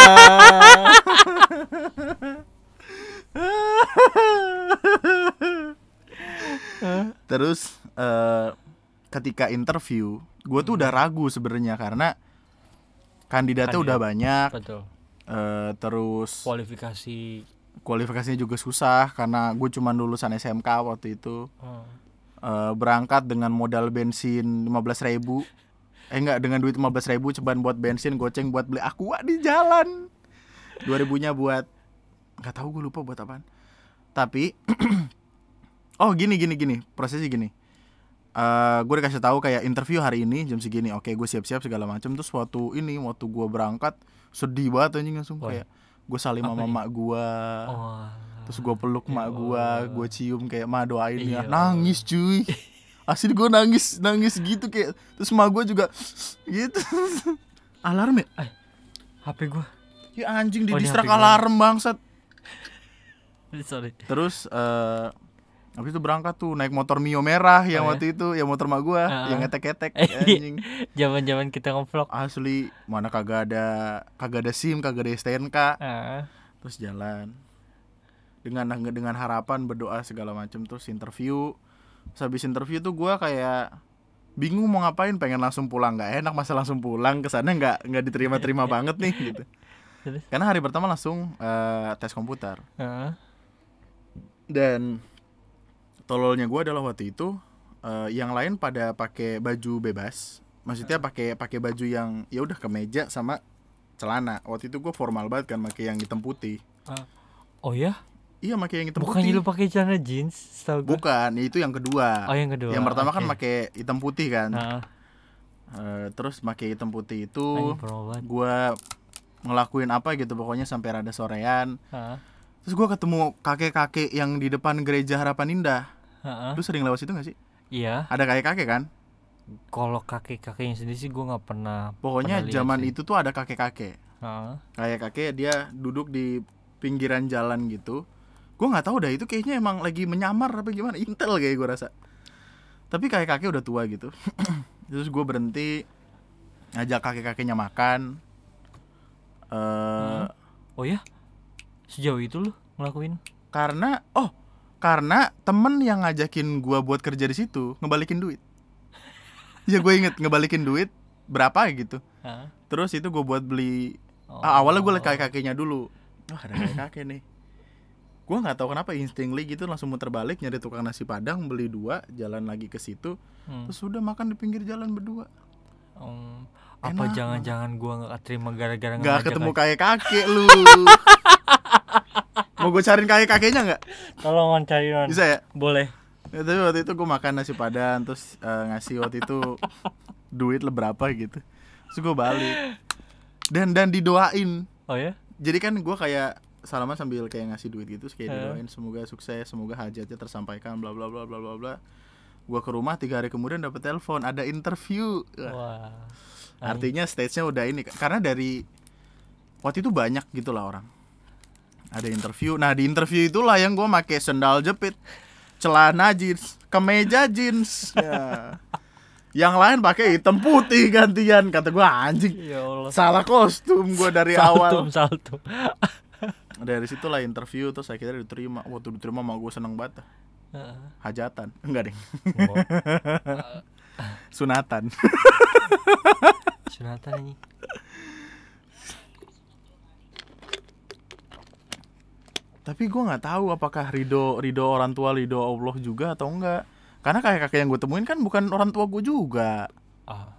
Speaker 1: Terus eh, ketika interview, gue tuh udah ragu sebenarnya karena kandidatnya
Speaker 2: Kandidat.
Speaker 1: udah banyak.
Speaker 2: betul.
Speaker 1: Eh, terus
Speaker 2: kualifikasi.
Speaker 1: kualifikasinya juga susah karena gue cuma lulusan SMK waktu itu.
Speaker 2: oh,
Speaker 1: Eh, berangkat dengan modal bensin 15.000 ribu. Eh enggak dengan duit 15.000 ribu cuman buat bensin goceng buat beli aqua di jalan. 2000 nya buat nggak tahu gue lupa buat apaan. Tapi oh gini gini gini prosesnya gini Eh gue dikasih tahu kayak interview hari ini jam segini. Oke gue siap-siap segala macam terus waktu ini waktu gue berangkat sedih banget anjing langsung.
Speaker 2: Wah.
Speaker 1: kayak gue salim sama mak gue
Speaker 2: oh
Speaker 1: terus gue peluk mak gue gue cium kayak ma doain ya.
Speaker 2: Iya.
Speaker 1: nangis cuy. Asli gue nangis nangis gitu kayak. Terus ma gue juga gitu. Alarm ya?
Speaker 2: HP gua.
Speaker 1: Ya anjing di
Speaker 2: Oh,
Speaker 1: distrak alarm bangsat.
Speaker 2: Sorry.
Speaker 1: Terus eh habis itu berangkat tuh naik motor Mio merah yang
Speaker 2: Oh, ya?
Speaker 1: waktu itu yang motor mak gue
Speaker 2: Ah.
Speaker 1: yang ngetek-ngetek anjing.
Speaker 2: Zaman zaman kita ngevlog.
Speaker 1: Asli mana kagak ada kagak ada sim kagak ada STNK
Speaker 2: ah.
Speaker 1: Terus jalan. Dengan dengan harapan berdoa segala macam terus interview. Terus habis interview tuh gua kayak bingung mau ngapain pengen langsung pulang. Nggak enak masa langsung pulang ke sana nggak nggak diterima terima banget nih gitu. Karena hari pertama langsung eh, tes komputer.
Speaker 2: Ah.
Speaker 1: Dan tololnya gua adalah waktu itu eh, yang lain pada pakai baju bebas. Maksudnya pakai pakai baju yang ya udah kemeja sama celana. Waktu itu gua formal banget kan pakai yang hitam putih.
Speaker 2: Oh ya
Speaker 1: iya pakai yang hitam
Speaker 2: bukannya
Speaker 1: putih.
Speaker 2: lu pakai celana jeans setahu gua?
Speaker 1: Bukan, itu yang kedua.
Speaker 2: oh yang kedua.
Speaker 1: Yang pertama kan
Speaker 2: oke.
Speaker 1: pakai hitam putih kan.
Speaker 2: ah.
Speaker 1: Eh, terus pakai hitam putih itu gua ngelakuin apa gitu pokoknya sampai rada sorean.
Speaker 2: ah
Speaker 1: Terus gua ketemu kakek-kakek yang di depan gereja Harapan Indah.
Speaker 2: ah
Speaker 1: Lu sering lewat situ gak sih?
Speaker 2: iya
Speaker 1: Ada kakek-kakek kan?
Speaker 2: kalau kakek kakeknya sendiri sih gua nggak pernah
Speaker 1: Pokoknya
Speaker 2: pernah
Speaker 1: zaman
Speaker 2: sih.
Speaker 1: itu tuh ada kakek-kakek.
Speaker 2: ah
Speaker 1: Kakek-kakek dia duduk di pinggiran jalan gitu. Gua nggak tahu dah itu kayaknya emang lagi menyamar apa gimana. Intel kayak gua rasa. Tapi kakek-kakek udah tua gitu. Terus gue berhenti ngajak kakek-kakeknya makan. eh
Speaker 2: oh ya sejauh itu lu ngelakuin
Speaker 1: Karena oh karena temen yang ngajakin gua buat kerja di situ ngebalikin duit. ya gue inget ngebalikin duit berapa gitu.
Speaker 2: ah
Speaker 1: Terus itu gue buat beli
Speaker 2: oh.
Speaker 1: Ah, awalnya gue liat kakek kakeknya dulu. Wah ada kakek kakek nih. Gue nggak tahu kenapa instingly gitu langsung muter balik nyari tukang nasi padang beli dua jalan lagi ke situ
Speaker 2: Hmm.
Speaker 1: terus udah makan di pinggir jalan berdua
Speaker 2: Um, apa jangan-jangan gua nggak terima gara-gara
Speaker 1: nggak ketemu kakek kakek lu mau gue cariin kakek kakeknya nggak?
Speaker 2: Tolong cari non
Speaker 1: bisa ya?
Speaker 2: boleh.
Speaker 1: Ya tapi waktu itu gue makan nasi padang terus eh, ngasih waktu itu duit lah berapa gitu. Terus gue balik. Dan dan didoain.
Speaker 2: Oh ya?
Speaker 1: Jadi kan gue kayak salaman sambil kayak ngasih duit gitu kayak
Speaker 2: Eh.
Speaker 1: didoain semoga sukses semoga hajatnya tersampaikan bla bla bla bla bla bla. Gue ke rumah tiga hari kemudian dapet telepon ada interview. Wah,
Speaker 2: wah.
Speaker 1: Artinya stage nya udah ini karena dari waktu itu banyak gitu lah orang ada interview nah di interview itulah yang gue make sendal jepit celana jeans, kemeja jeans. Ya. Yang lain pakai hitam putih gantian. Kata gua anjing.
Speaker 2: ya Allah
Speaker 1: Salah kostum gua dari awal.
Speaker 2: saltum saltum
Speaker 1: Dari situlah interview terus akhirnya diterima. Waktu diterima mau gua seneng banget.
Speaker 2: Heeh.
Speaker 1: Hajatan. Enggak deh.
Speaker 2: Oh,
Speaker 1: Sunatan.
Speaker 2: sunatan anjing
Speaker 1: Tapi gua nggak tahu apakah ridho ridho orang tua ridho Allah juga atau enggak. Karena kakek-kakek yang gue temuin kan bukan orang tua gue juga.
Speaker 2: ah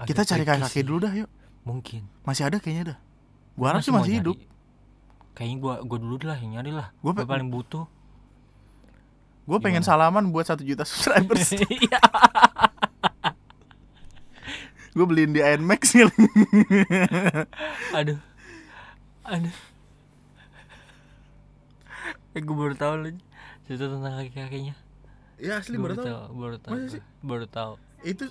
Speaker 1: Kita cari
Speaker 2: tricky
Speaker 1: kakek-kakek
Speaker 2: sih.
Speaker 1: dulu dah yuk.
Speaker 2: mungkin
Speaker 1: Masih ada kayaknya dah. Gua harap sih masih
Speaker 2: nyari.
Speaker 1: hidup.
Speaker 2: kayaknya gua gua dulu lah yang nyari lah
Speaker 1: pe-
Speaker 2: paling butuh
Speaker 1: Gue pengen salaman buat satu juta subscribers.
Speaker 2: Iya.
Speaker 1: gue beliin di Nmax kali.
Speaker 2: aduh aduh eh, gue baru tahu lagi cerita tentang kaki kakinya
Speaker 1: ya asli
Speaker 2: baru
Speaker 1: baru tahu.
Speaker 2: tahu baru tahu
Speaker 1: Masa sih?
Speaker 2: baru tahu
Speaker 1: Itu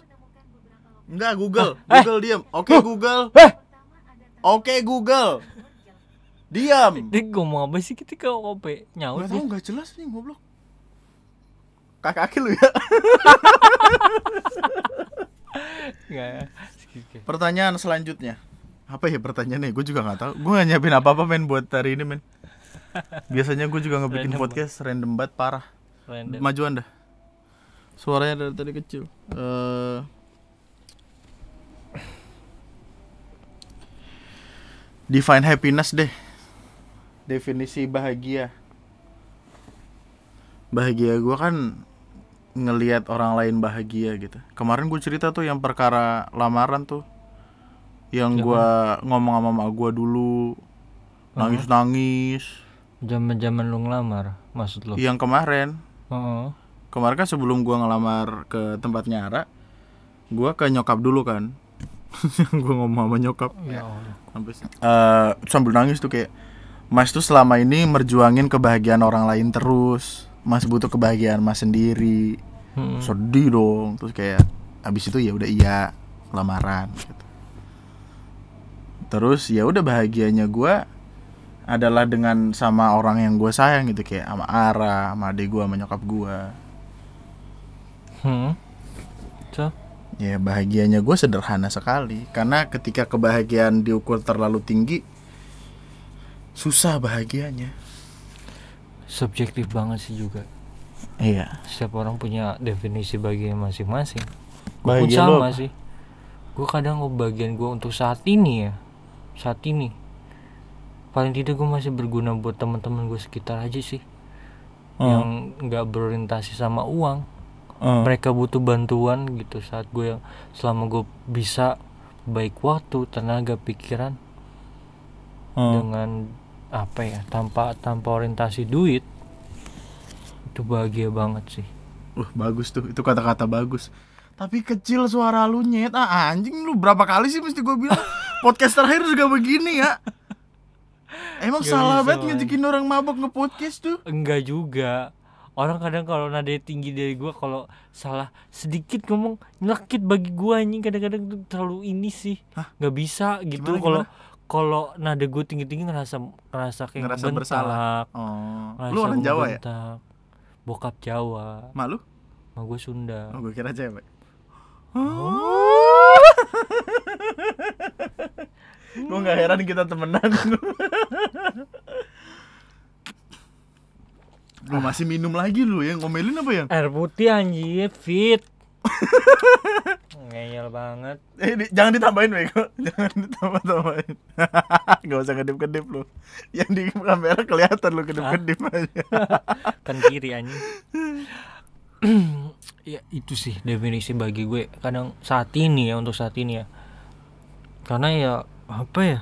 Speaker 1: Enggak Google.
Speaker 2: Ah, eh.
Speaker 1: Google diam. Oke Google.
Speaker 2: eh
Speaker 1: Oke Google. Diam.
Speaker 2: dia ngomong apa sih ketika OP nyaut
Speaker 1: Gak
Speaker 2: dia
Speaker 1: tahu nggak jelas nih goblok. Kaki-kaki lu ya.
Speaker 2: nggak ya.
Speaker 1: Pertanyaan selanjutnya. Apa ya pertanyaannya? Gue juga nggak tahu. Gue nggak nyiapin apa-apa men buat hari ini men. Biasanya gue juga ngebikin
Speaker 2: Random
Speaker 1: podcast random banget parah.
Speaker 2: random
Speaker 1: Majuan dah. Suaranya dari tadi kecil. Eh Define happiness deh. Definisi bahagia. Bahagia gua kan ngelihat orang lain bahagia gitu. Kemarin gue cerita tuh yang perkara lamaran tuh. Yang
Speaker 2: Ya,
Speaker 1: gua ngomong sama mak gua dulu nangis-nangis.
Speaker 2: Zaman-zaman lu ngelamar maksud lu?
Speaker 1: Yang kemarin.
Speaker 2: Heeh.
Speaker 1: kemarin kan sebelum gua ngelamar ke tempatnya Ara gua ke nyokap dulu kan. Gua ngomong sama nyokap.
Speaker 2: Ya Allah.
Speaker 1: Sampai eh, sambil nangis tuh kayak Mas tuh selama ini merjuangin kebahagiaan orang lain terus. Mas butuh kebahagiaan Mas sendiri.
Speaker 2: Mm-mm.
Speaker 1: sedih dong. Terus kayak habis itu ya udah iya lamaran gitu. terus ya udah bahagianya gua adalah dengan sama orang yang gue sayang gitu kayak sama Ara, sama adik gua, sama nyokap gua.
Speaker 2: Hmm. So,
Speaker 1: Ya bahagianya gue sederhana sekali. Karena ketika kebahagiaan diukur terlalu tinggi Susah bahagianya.
Speaker 2: Subjektif banget sih juga.
Speaker 1: Iya.
Speaker 2: Setiap orang punya definisi bahagia masing-masing. Pun
Speaker 1: Bahagia
Speaker 2: sama
Speaker 1: apa?
Speaker 2: sih. Gue kadang bagian gue untuk saat ini ya. Saat ini paling tidak gue masih berguna buat teman-teman gue sekitar aja sih.
Speaker 1: Hmm.
Speaker 2: yang nggak berorientasi sama uang.
Speaker 1: Hmm.
Speaker 2: mereka butuh bantuan gitu saat gue yang selama gue bisa baik waktu tenaga pikiran.
Speaker 1: Hmm.
Speaker 2: dengan apa ya tanpa tanpa orientasi duit itu bahagia banget sih.
Speaker 1: Uh, bagus tuh, itu kata-kata bagus. Tapi kecil suara lu nyet. Ah anjing lu berapa kali sih mesti gue bilang? Podcast terakhir juga begini ya Emang
Speaker 2: Gak
Speaker 1: salah banget ngejekin orang mabok nge-podcast tuh.
Speaker 2: Enggak juga. Orang kadang kalau nada tinggi dari gua kalau salah sedikit ngomong nyelekit bagi gua anjing. Kadang-kadang tuh terlalu ini sih.
Speaker 1: Hah?
Speaker 2: bisa gitu. Kalau kalau nada gue tinggi-tinggi ngerasa ngerasa kayak
Speaker 1: Ngerasa
Speaker 2: ngebentak,
Speaker 1: bersalah. Oh,
Speaker 2: ngerasa
Speaker 1: Lu orang Jawa ya?
Speaker 2: ngebentak. bokap Jawa.
Speaker 1: Mak lu?
Speaker 2: sama gue Sunda.
Speaker 1: Oh gue kira cewek Gue gak heran kita temenan. Lu masih minum lagi lu yang ngomelin apa yang?
Speaker 2: air putih anjir fit. Ngeyel banget.
Speaker 1: Eh, di- jangan ditambahin Bego. Jangan ditambah-tambahin. Gak usah kedip-kedip lu. Yang di kamera kelihatan lu kedip-kedip aja.
Speaker 2: Kan kiri anjing. Ya itu sih definisi bagi gue. Kadang saat ini ya untuk saat ini ya. Karena ya apa ya?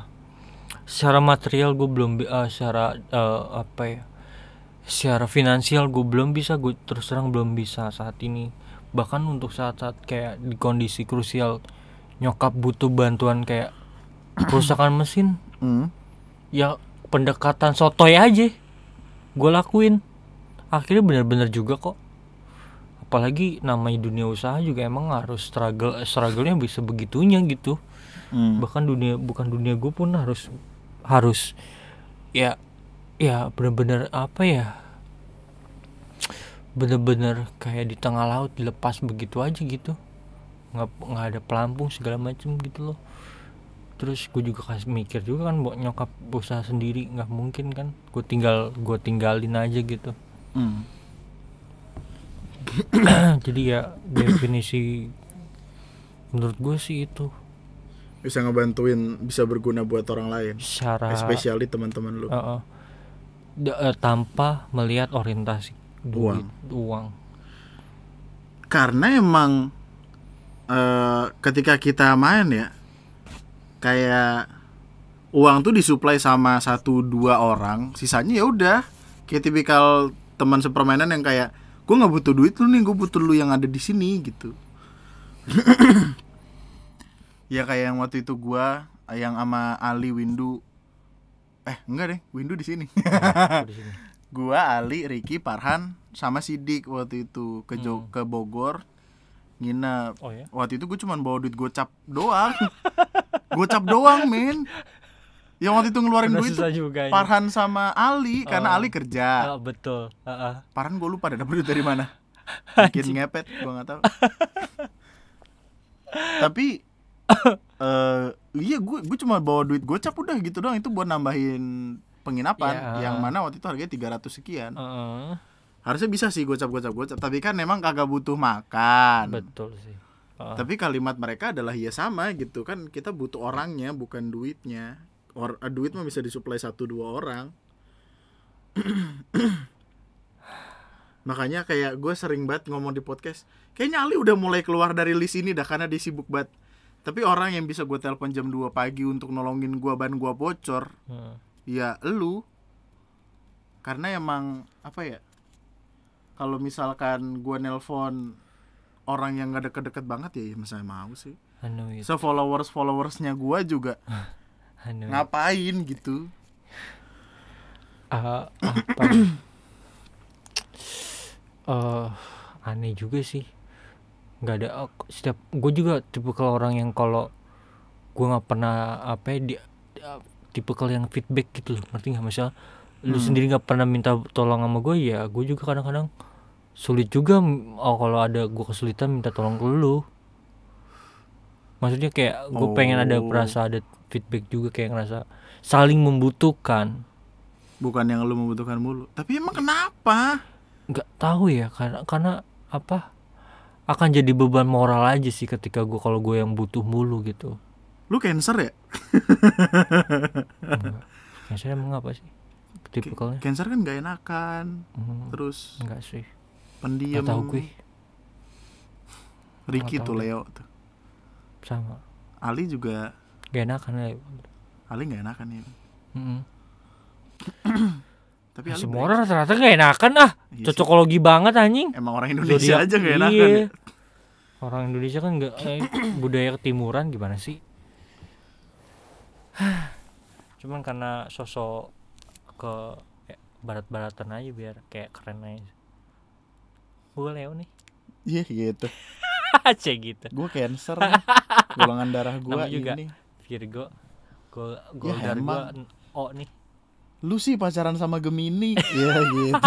Speaker 2: Secara material gue belum eh, secara eh, apa ya? Secara finansial gue belum bisa gue terus terang belum bisa saat ini. Bahkan untuk saat-saat kayak di kondisi krusial nyokap butuh bantuan kayak kerusakan mesin
Speaker 1: hmm.
Speaker 2: ya pendekatan sotoy aja gue lakuin. Akhirnya bener-bener juga kok. Apalagi namanya dunia usaha juga emang harus struggle struggle-nya bisa begitunya gitu
Speaker 1: Hmm.
Speaker 2: bahkan dunia bukan dunia gue pun harus harus ya ya bener-bener apa ya? Bener-bener kayak di tengah laut dilepas begitu aja gitu. Nggak nggak ada pelampung segala macem gitu loh. Terus gue juga kasih mikir juga kan buat nyokap usaha sendiri nggak mungkin kan. Gue tinggal gue tinggalin aja gitu.
Speaker 1: Hmm.
Speaker 2: jadi ya definisi menurut gue sih itu
Speaker 1: bisa ngebantuin bisa berguna buat orang lain.
Speaker 2: Secara
Speaker 1: especially teman-teman lu.
Speaker 2: Uh-uh. Da- eh, tanpa melihat orientasi duit uang,
Speaker 1: karena emang eh, ketika kita main ya kayak uang tuh disuplai sama satu dua orang sisanya ya udah. Kayak tipikal teman sepermainan yang kayak gue nggak butuh duit lu nih gue butuh lu yang ada di sini gitu ya kayak yang waktu itu gua yang sama Ali Windu. Eh enggak deh Windu di sini.
Speaker 2: Gua
Speaker 1: gua Ali Ricky Parhan sama Sidik waktu itu ke Jo- ke Bogor nginep.
Speaker 2: Oh ya?
Speaker 1: Waktu itu gue cuman bawa duit gocap doang. Gocap doang men. Yang waktu itu ngeluarin duit
Speaker 2: juga ini.
Speaker 1: Parhan sama Ali karena
Speaker 2: Oh.
Speaker 1: Ali kerja.
Speaker 2: Ah, betul. Heeh.
Speaker 1: Parhan gue lupa ada dapet duit dari mana. Bikin ngepet gue nggak tahu. Tapi eh iya gue gue cuma bawa duit gocap udah gitu doang. Itu buat nambahin penginapan
Speaker 2: Iya.
Speaker 1: yang mana waktu itu harganya 300 sekian.
Speaker 2: Heeh.
Speaker 1: harusnya bisa sih gocap gocap. Gocap tapi kan memang kagak butuh makan.
Speaker 2: Betul sih. Heeh.
Speaker 1: tapi kalimat mereka adalah ya sama gitu. Kan kita butuh orangnya bukan duitnya. Or, eh, duit mah bisa disuplai satu dua orang. Makanya kayak gue sering banget ngomong di podcast kayaknya Ali udah mulai keluar dari list ini dah karena dia sibuk banget tapi orang yang bisa gue telepon jam 2 pagi untuk nolongin gue ban gue bocor
Speaker 2: Heeh.
Speaker 1: ya elu. Karena emang apa ya kalau misalkan gue nelpon orang yang gak deket-deket banget ya, ya masa mau sih. So followers followersnya gue juga. Ngapain gitu?
Speaker 2: Ah, apa? Ya? Eh, aneh juga sih nggak ada ak- setiap gue juga tipe orang yang kalau gue nggak pernah apa ya di tipe yang feedback gitu loh ngerti nggak? Misal lu
Speaker 1: Hmm.
Speaker 2: sendiri nggak pernah minta tolong sama gue ya gue juga kadang-kadang sulit juga oh kalau ada gue kesulitan minta tolong ke lu. Maksudnya kayak gue pengen ada
Speaker 1: Oh.
Speaker 2: perasa ada feedback juga kayak ngerasa saling membutuhkan.
Speaker 1: Bukan yang lu membutuhkan mulu tapi emang kenapa?
Speaker 2: Nggak tahu ya karena karena apa akan jadi beban moral aja sih ketika gue kalau gue yang butuh mulu gitu.
Speaker 1: Lu cancer ya?
Speaker 2: Saya emang apa sih? Tipikalnya?
Speaker 1: Cancer kan gak enakan
Speaker 2: Hmm,
Speaker 1: terus
Speaker 2: enggak sih.
Speaker 1: pendiam.
Speaker 2: Tahu gue
Speaker 1: Ricky tuh. Leo tuh.
Speaker 2: Sama.
Speaker 1: Ali juga
Speaker 2: gak enakan ya.
Speaker 1: Ali gak enakan ya.
Speaker 2: Mm-mm.
Speaker 1: tapi
Speaker 2: Ya,
Speaker 1: Ali
Speaker 2: semua
Speaker 1: baik.
Speaker 2: orang rata-rata gak enakan ah.
Speaker 1: Iya sih.
Speaker 2: cocokologi banget anjing.
Speaker 1: Emang orang Indonesia
Speaker 2: Zodiak-
Speaker 1: aja gak enakan
Speaker 2: iya.
Speaker 1: ya.
Speaker 2: orang Indonesia kan nggak eh, budaya ketimuran gimana sih? Cuman karena sosok ke eh, barat-baratan aja biar kayak keren aja. Gue Leo nih.
Speaker 1: Iya gitu.
Speaker 2: Aja gitu.
Speaker 1: Gue cancer golongan darah gue ini.
Speaker 2: Virgo. Gue gue
Speaker 1: Ya,
Speaker 2: dari gue. O nih
Speaker 1: lu sih pacaran sama Gemini. Ya gitu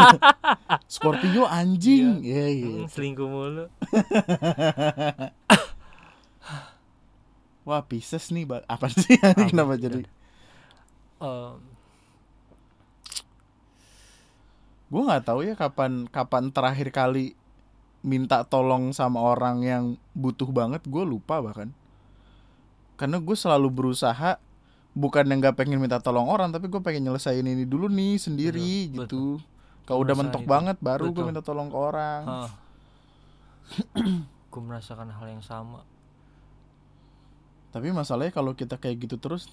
Speaker 1: Scorpio anjing. Ya gitu
Speaker 2: selingkuh mulu.
Speaker 1: Wah Pisces nih apa sih?
Speaker 2: Apa
Speaker 1: kenapa jadi?
Speaker 2: Em,
Speaker 1: gue nggak tahu ya kapan kapan terakhir kali minta tolong sama orang yang butuh banget gue lupa bahkan. Karena gue selalu berusaha bukan yang nggak pengen minta tolong orang tapi gue pengen nyelesain ini dulu nih sendiri
Speaker 2: Betul,
Speaker 1: gitu. Kalau udah mentok
Speaker 2: itu.
Speaker 1: banget baru gue minta tolong ke orang.
Speaker 2: Gue merasakan hal yang sama.
Speaker 1: Tapi masalahnya kalau kita kayak gitu terus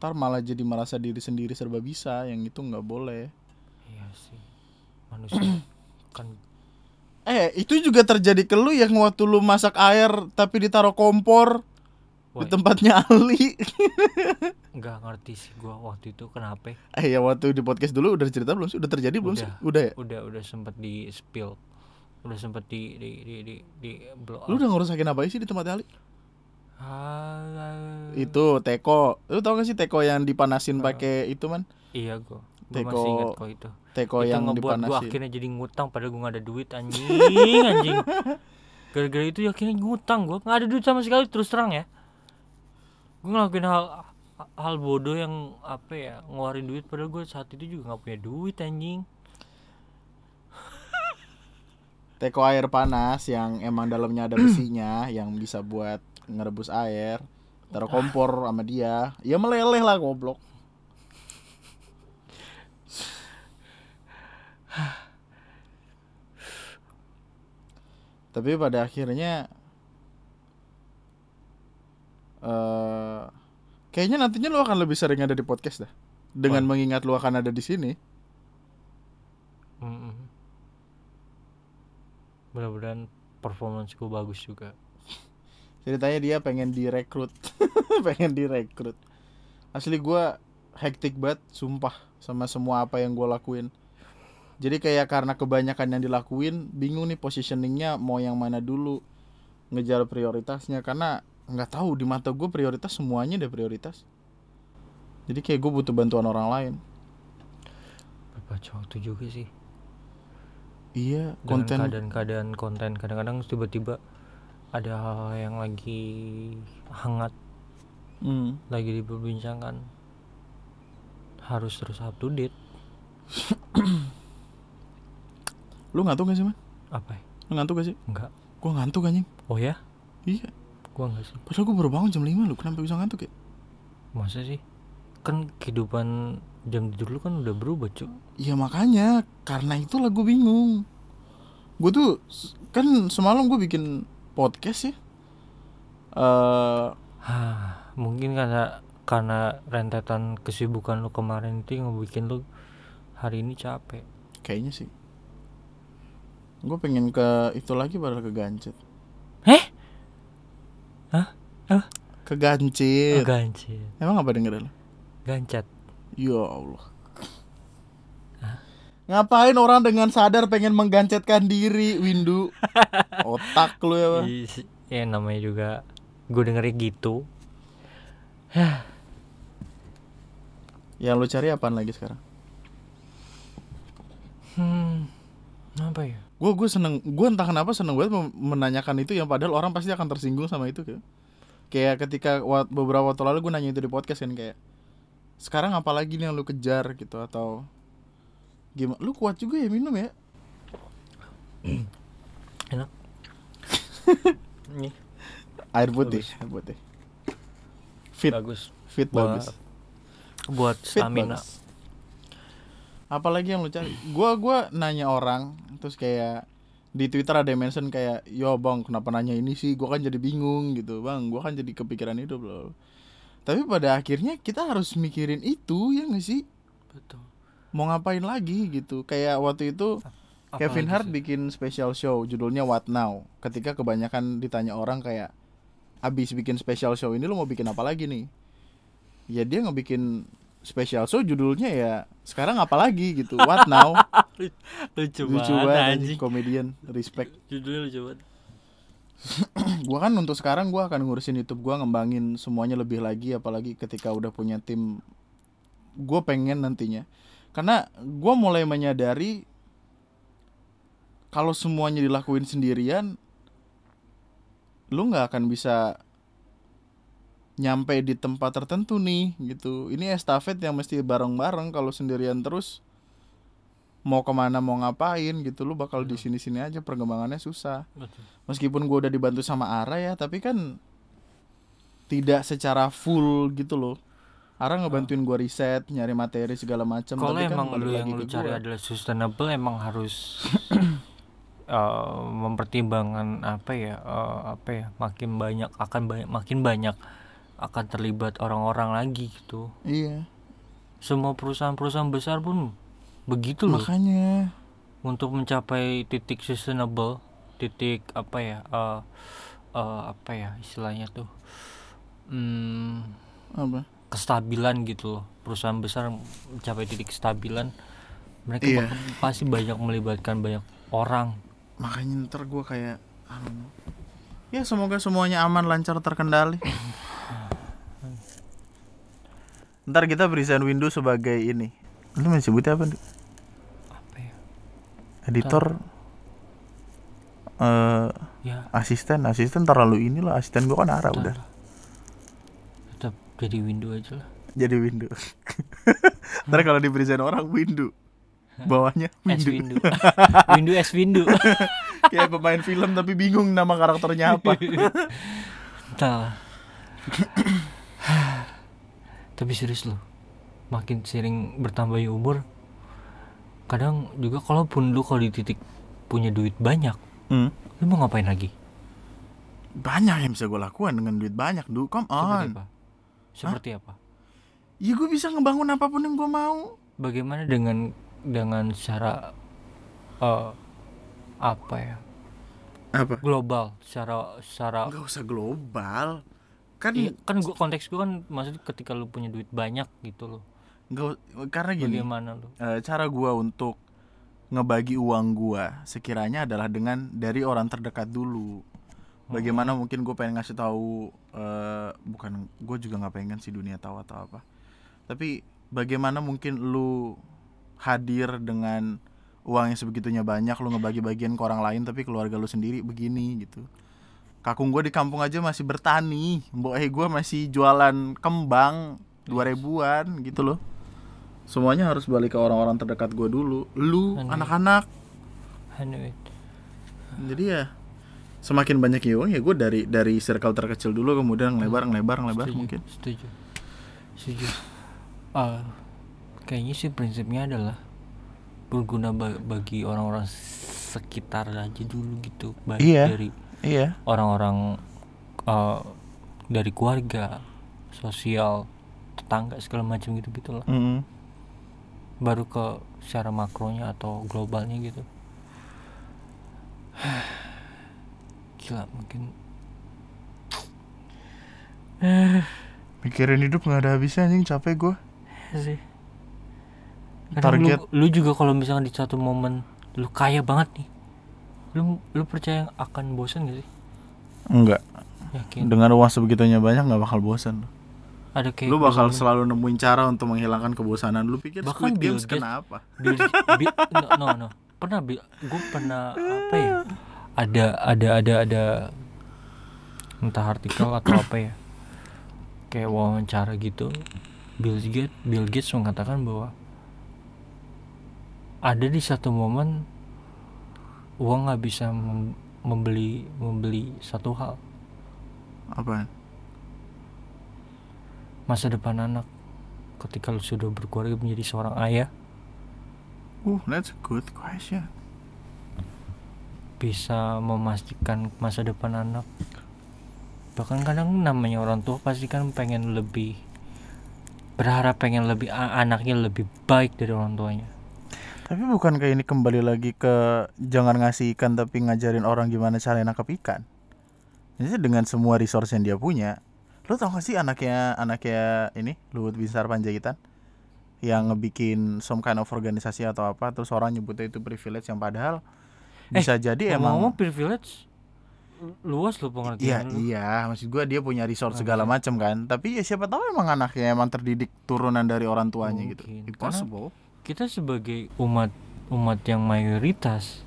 Speaker 1: ntar malah jadi merasa diri sendiri serba bisa yang itu nggak boleh.
Speaker 2: Iya sih. Manusia kan
Speaker 1: eh itu juga terjadi ke lu yang waktu lu masak air tapi ditaruh kompor Di tempatnya Ali.
Speaker 2: Nggak ngerti sih gue waktu itu kenapa.
Speaker 1: Eh ya waktu di podcast dulu udah cerita belum sih? Udah terjadi belum sih?
Speaker 2: Udah.
Speaker 1: udah ya?
Speaker 2: Udah udah sempet di spill. Udah sempet di di di di, di blow
Speaker 1: lu udah ngerusakin apa sih di tempatnya Ali?
Speaker 2: Ah,
Speaker 1: itu teko. Lu tau gak sih teko yang dipanasin
Speaker 2: Ah.
Speaker 1: pakai itu man?
Speaker 2: Iya gue gue
Speaker 1: Teko-
Speaker 2: masih ingat kok itu.
Speaker 1: teko
Speaker 2: itu
Speaker 1: yang
Speaker 2: ngebuat gue
Speaker 1: dipanasin.
Speaker 2: akhirnya jadi ngutang padahal gue gak ada duit anjing anjing. Gara-gara itu ya akhirnya ngutang gue nggak ada duit sama sekali terus terang ya gue ngelakuin hal hal bodoh yang apa ya ngeluarin duit padahal gue saat itu juga nggak punya duit anjing.
Speaker 1: Teko air panas yang emang dalamnya ada besinya yang bisa buat ngerebus air taruh kompor sama dia. Ya meleleh lah goblok. Tapi pada akhirnya eh kayaknya nantinya lu akan lebih sering ada di podcast dah. Dengan mengingat lu akan ada di sini.
Speaker 2: Mm-mm. mudah-mudahan performance gue bagus juga.
Speaker 1: Ceritanya dia pengen direkrut. Pengen direkrut. Asli gua hektik banget sumpah sama semua apa yang gua lakuin. Jadi kayak karena kebanyakan yang dilakuin bingung nih positioningnya mau yang mana dulu ngejar prioritasnya. Karena nggak tahu di mata gue prioritas semuanya deh prioritas. Jadi kayak gue butuh bantuan orang lain.
Speaker 2: Berbaca waktu juga sih.
Speaker 1: Iya
Speaker 2: dengan
Speaker 1: konten
Speaker 2: keadaan-keadaan konten. Kadang-kadang tiba-tiba ada hal yang lagi hangat.
Speaker 1: Hmm.
Speaker 2: lagi diperbincangkan. Harus terus up to date.
Speaker 1: Lu ngantuk gak sih man
Speaker 2: apa? Ya?
Speaker 1: lu ngantuk gak sih?
Speaker 2: Enggak
Speaker 1: gua ngantuk anjing.
Speaker 2: Oh ya?
Speaker 1: Iya
Speaker 2: gua enggak sih
Speaker 1: padahal gue baru bangun jam 5 lu kenapa bisa ngantuk ya
Speaker 2: masa sih kan kehidupan jam tidur lu kan udah berubah cuk
Speaker 1: Iya makanya karena itulah gue bingung. Gue tuh kan semalam gue bikin podcast ya. Eh
Speaker 2: Hah, mungkin karena karena rentetan kesibukan lu kemarin itu yang bikin lu hari ini capek
Speaker 1: kayaknya sih. Gue pengen ke itu lagi padahal ke gancet.
Speaker 2: Hah? Hah?
Speaker 1: Ke gancet.
Speaker 2: gancet
Speaker 1: Emang apa denger lu?
Speaker 2: gancet
Speaker 1: Ya Allah. Ngapain orang dengan sadar pengen menggancetkan diri, Windu? Otak lu ya, Bang.
Speaker 2: Is- ya namanya juga gue dengernya gitu
Speaker 1: Yang lu cari apaan lagi sekarang?
Speaker 2: hmm apa ya
Speaker 1: Gue gue seneng, gue entah kenapa seneng banget menanyakan itu yang padahal orang pasti akan tersinggung sama itu kayak. Kayak ketika beberapa waktu lalu gue nanya itu di podcast kan kayak sekarang apa lagi nih yang lu kejar gitu atau gimana? Lu kuat juga ya minum ya?
Speaker 2: enak Nih,
Speaker 1: Air putih,
Speaker 2: Bagus.
Speaker 1: air putih. Fit,
Speaker 2: bagus
Speaker 1: fit
Speaker 2: Buat-
Speaker 1: bagus.
Speaker 2: buat
Speaker 1: Fit
Speaker 2: stamina
Speaker 1: bagus. Apalagi yang lu cari? Gua gua nanya orang terus kayak di Twitter ada yang mention kayak, "Yo, Bang, kenapa nanya ini sih? Gua kan jadi bingung gitu, Bang. Gua kan jadi kepikiran itu, bro." Tapi pada akhirnya kita harus mikirin itu ya nggak sih?
Speaker 2: betul
Speaker 1: Mau ngapain lagi gitu. Kayak waktu itu Kevin
Speaker 2: Apalagi
Speaker 1: Hart
Speaker 2: sih?
Speaker 1: bikin special show judulnya What Now. Ketika kebanyakan ditanya orang kayak abis bikin special show ini lu mau bikin apa lagi nih? Ya dia ngebikin special show judulnya ya sekarang apa lagi? gitu. What Now?
Speaker 2: lucu,
Speaker 1: Lucu
Speaker 2: banget anjing.
Speaker 1: komedian, respect.
Speaker 2: judulnya lucu banget.
Speaker 1: Gua kan untuk sekarang gua akan ngurusin YouTube. Gua ngembangin semuanya lebih lagi apalagi ketika udah punya tim. Gue pengen nantinya. Karena gua mulai menyadari kalau semuanya dilakuin sendirian lu nggak akan bisa nyampe di tempat tertentu nih gitu. Ini estafet yang mesti bareng-bareng kalau sendirian terus mau ke mana mau ngapain gitu. Lu bakal di sini-sini aja perkembangannya susah.
Speaker 2: Betul.
Speaker 1: Meskipun gua udah dibantu sama Ara ya tapi kan tidak secara full gitu loh. Ara ngebantuin gua riset nyari materi segala macam
Speaker 2: kalau
Speaker 1: tapi kan
Speaker 2: emang
Speaker 1: balik
Speaker 2: lu yang lu cari
Speaker 1: gua.
Speaker 2: adalah sustainable emang harus eh, mempertimbangkan apa ya eh, apa ya makin banyak akan banyak makin banyak akan terlibat orang-orang lagi gitu.
Speaker 1: Iya.
Speaker 2: Semua perusahaan-perusahaan besar pun begitu loh.
Speaker 1: Makanya.
Speaker 2: Untuk mencapai titik sustainable titik apa ya eh eh, apa ya istilahnya tuh hmm,
Speaker 1: apa?
Speaker 2: kestabilan gitu loh. Perusahaan besar mencapai titik kestabilan mereka
Speaker 1: Iya.
Speaker 2: pasti banyak melibatkan banyak orang.
Speaker 1: Makanya ntar gua kayak anu. ya semoga semuanya aman lancar terkendali ntar kita berikan Windows sebagai ini. Lu mau sebutnya apa
Speaker 2: apa ya?
Speaker 1: Editor. Eh
Speaker 2: ya.
Speaker 1: asisten. Asisten terlalu inilah. Asisten gua kan arah udah.
Speaker 2: lah. tetap jadi window aja lah.
Speaker 1: Jadi window ntar kalau di present orang window bawahnya
Speaker 2: S
Speaker 1: window
Speaker 2: window window S window
Speaker 1: kayak pemain film tapi bingung nama karakternya apa.
Speaker 2: Entah lah. tapi serius loh makin sering bertambahnya umur kadang juga kalaupun lu kalau di titik punya duit banyak
Speaker 1: Hmm.
Speaker 2: lu mau ngapain lagi?
Speaker 1: Banyak yang bisa gue lakukan dengan duit banyak du. Come
Speaker 2: seperti
Speaker 1: on.
Speaker 2: apa? Seperti apa?
Speaker 1: Ya gue bisa ngebangun apa pun yang gue mau.
Speaker 2: Bagaimana dengan dengan secara eh, apa ya?
Speaker 1: Apa?
Speaker 2: Global secara secara
Speaker 1: nggak usah global kan
Speaker 2: Iya, kan gua konteks gua kan maksudnya ketika lu punya duit banyak gitu loh.
Speaker 1: Nggak karena gini
Speaker 2: bagaimana lu?
Speaker 1: eh, cara gua untuk ngebagi uang gua sekiranya adalah dengan dari orang terdekat dulu. Bagaimana mungkin gue pengen ngasih tahu eh, bukan gue juga nggak pengen sih dunia tahu atau apa. Tapi bagaimana mungkin lu hadir dengan uang yang sebegitunya banyak lu ngebagi bagian ke orang lain tapi keluarga lu sendiri begini gitu kakung gue di kampung aja masih bertani. Mbok eh gue masih jualan kembang dua ribuan gitu loh. Semuanya harus balik ke orang-orang terdekat gue dulu. Lu anak-anak. Jadi ya semakin banyak ya uang ya gue dari dari circle terkecil dulu kemudian ngelebar ngelebar ngelebar
Speaker 2: setuju,
Speaker 1: mungkin.
Speaker 2: setuju. Setuju. Ah, kayaknya sih prinsipnya adalah berguna ba- bagi orang-orang sekitar aja dulu gitu. Baik
Speaker 1: Iya.
Speaker 2: dari
Speaker 1: iya.
Speaker 2: Orang-orang eh, dari keluarga sosial tetangga segala macam gitu gitu lah.
Speaker 1: Mm.
Speaker 2: baru ke secara makronya atau globalnya gitu. Gila mungkin.
Speaker 1: Mikirin hidup nggak ada habisnya anjing. Capek gue
Speaker 2: ya sih.
Speaker 1: Target.
Speaker 2: lu, lu juga kalau misalkan di satu momen lu kaya banget nih lu lu percaya akan bosan gak sih?
Speaker 1: Enggak.
Speaker 2: Yakin?
Speaker 1: Dengan uang sebegitunya banyak nggak bakal bosan.
Speaker 2: Ada kayak
Speaker 1: lu bakal selalu nemuin cara untuk menghilangkan kebosanan. Lu pikir
Speaker 2: Bahkan
Speaker 1: Squid
Speaker 2: Bill
Speaker 1: Games
Speaker 2: Gates-
Speaker 1: kenapa?
Speaker 2: Bill, Bill- no, no no. Pernah gue pernah apa ya? Ada ada ada ada entah artikel atau apa ya. Kayak wawancara gitu. Bill Gates Bill Gates mengatakan bahwa ada di satu momen uang nggak bisa mem- membeli membeli satu hal.
Speaker 1: Apa?
Speaker 2: Masa depan anak ketika lu sudah berkeluarga menjadi seorang ayah.
Speaker 1: Uh that's a good question.
Speaker 2: Bisa memastikan masa depan anak. Bahkan kadang namanya orang tua pasti kan pengen lebih berharap pengen lebih anaknya lebih baik dari orang tuanya
Speaker 1: tapi bukan kayak ini kembali lagi ke jangan ngasih ikan tapi ngajarin orang gimana cara nangkap ikan? Jadi dengan semua resource yang dia punya lo tau gak sih anaknya anaknya ini Luhut Binsar Panjaitan? Yang ngebikin some kind of organisasi atau apa terus orang nyebutnya itu privilege yang padahal
Speaker 2: Eh,
Speaker 1: bisa jadi
Speaker 2: ngomong
Speaker 1: emang
Speaker 2: privilege luas
Speaker 1: Iya
Speaker 2: pengertian lu.
Speaker 1: iya maksud gua dia punya resource
Speaker 2: Oh,
Speaker 1: segala macam kan. Tapi ya siapa tahu emang anaknya emang terdidik turunan dari orang tuanya gitu.
Speaker 2: Mungkin.
Speaker 1: It
Speaker 2: Karena-
Speaker 1: possible
Speaker 2: kita sebagai umat umat yang mayoritas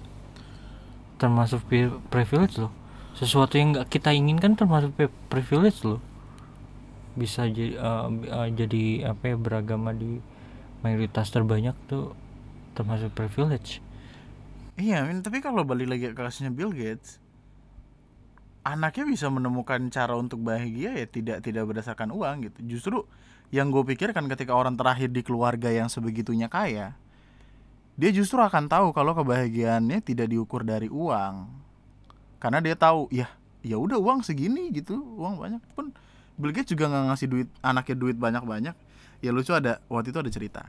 Speaker 2: termasuk pri- privilege loh. Sesuatu yang nggak kita inginkan termasuk pri- privilege loh. Bisa jadi jadi apa ya beragama di mayoritas terbanyak tuh termasuk privilege.
Speaker 1: Iya, Min, tapi kalau balik lagi ke kasusnya Bill Gates, anaknya bisa menemukan cara untuk bahagia ya tidak tidak berdasarkan uang gitu. Justru yang gue pikirkan ketika orang terakhir di keluarga yang sebegitunya kaya, dia justru akan tahu kalau kebahagiaannya tidak diukur dari uang, karena dia tahu ya ya udah uang segini gitu, uang banyak. Pun Bill Gates juga nggak ngasih duit anaknya duit banyak banyak. Ya lucu ada waktu itu ada cerita.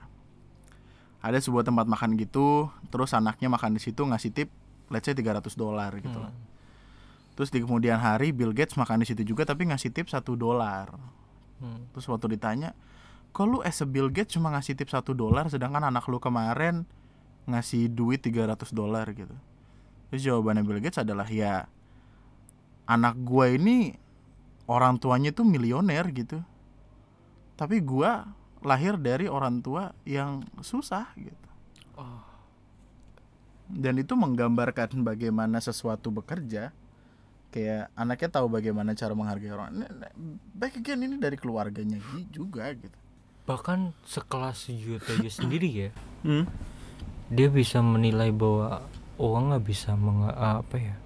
Speaker 1: Ada sebuah tempat makan gitu terus anaknya makan di situ ngasih tip let's say 300 dolar gitu.
Speaker 2: Hmm.
Speaker 1: terus di kemudian hari Bill Gates makan di situ juga tapi ngasih tip satu dolar
Speaker 2: Hmm.
Speaker 1: terus waktu ditanya kok lu as a Bill Gates cuma ngasih tip satu dolar sedangkan anak lu kemarin ngasih duit 300 dolar gitu terus jawabannya Bill Gates adalah ya anak gua ini orang tuanya tuh milioner gitu tapi gua lahir dari orang tua yang susah gitu
Speaker 2: Oh.
Speaker 1: dan itu menggambarkan bagaimana sesuatu bekerja kayak anaknya tahu bagaimana cara menghargai orang. Back again ini dari keluarganya juga gitu.
Speaker 2: Bahkan sekelas Yutoyo sendiri ya
Speaker 1: hmm.
Speaker 2: dia bisa menilai bahwa uang nggak bisa menge- apa ya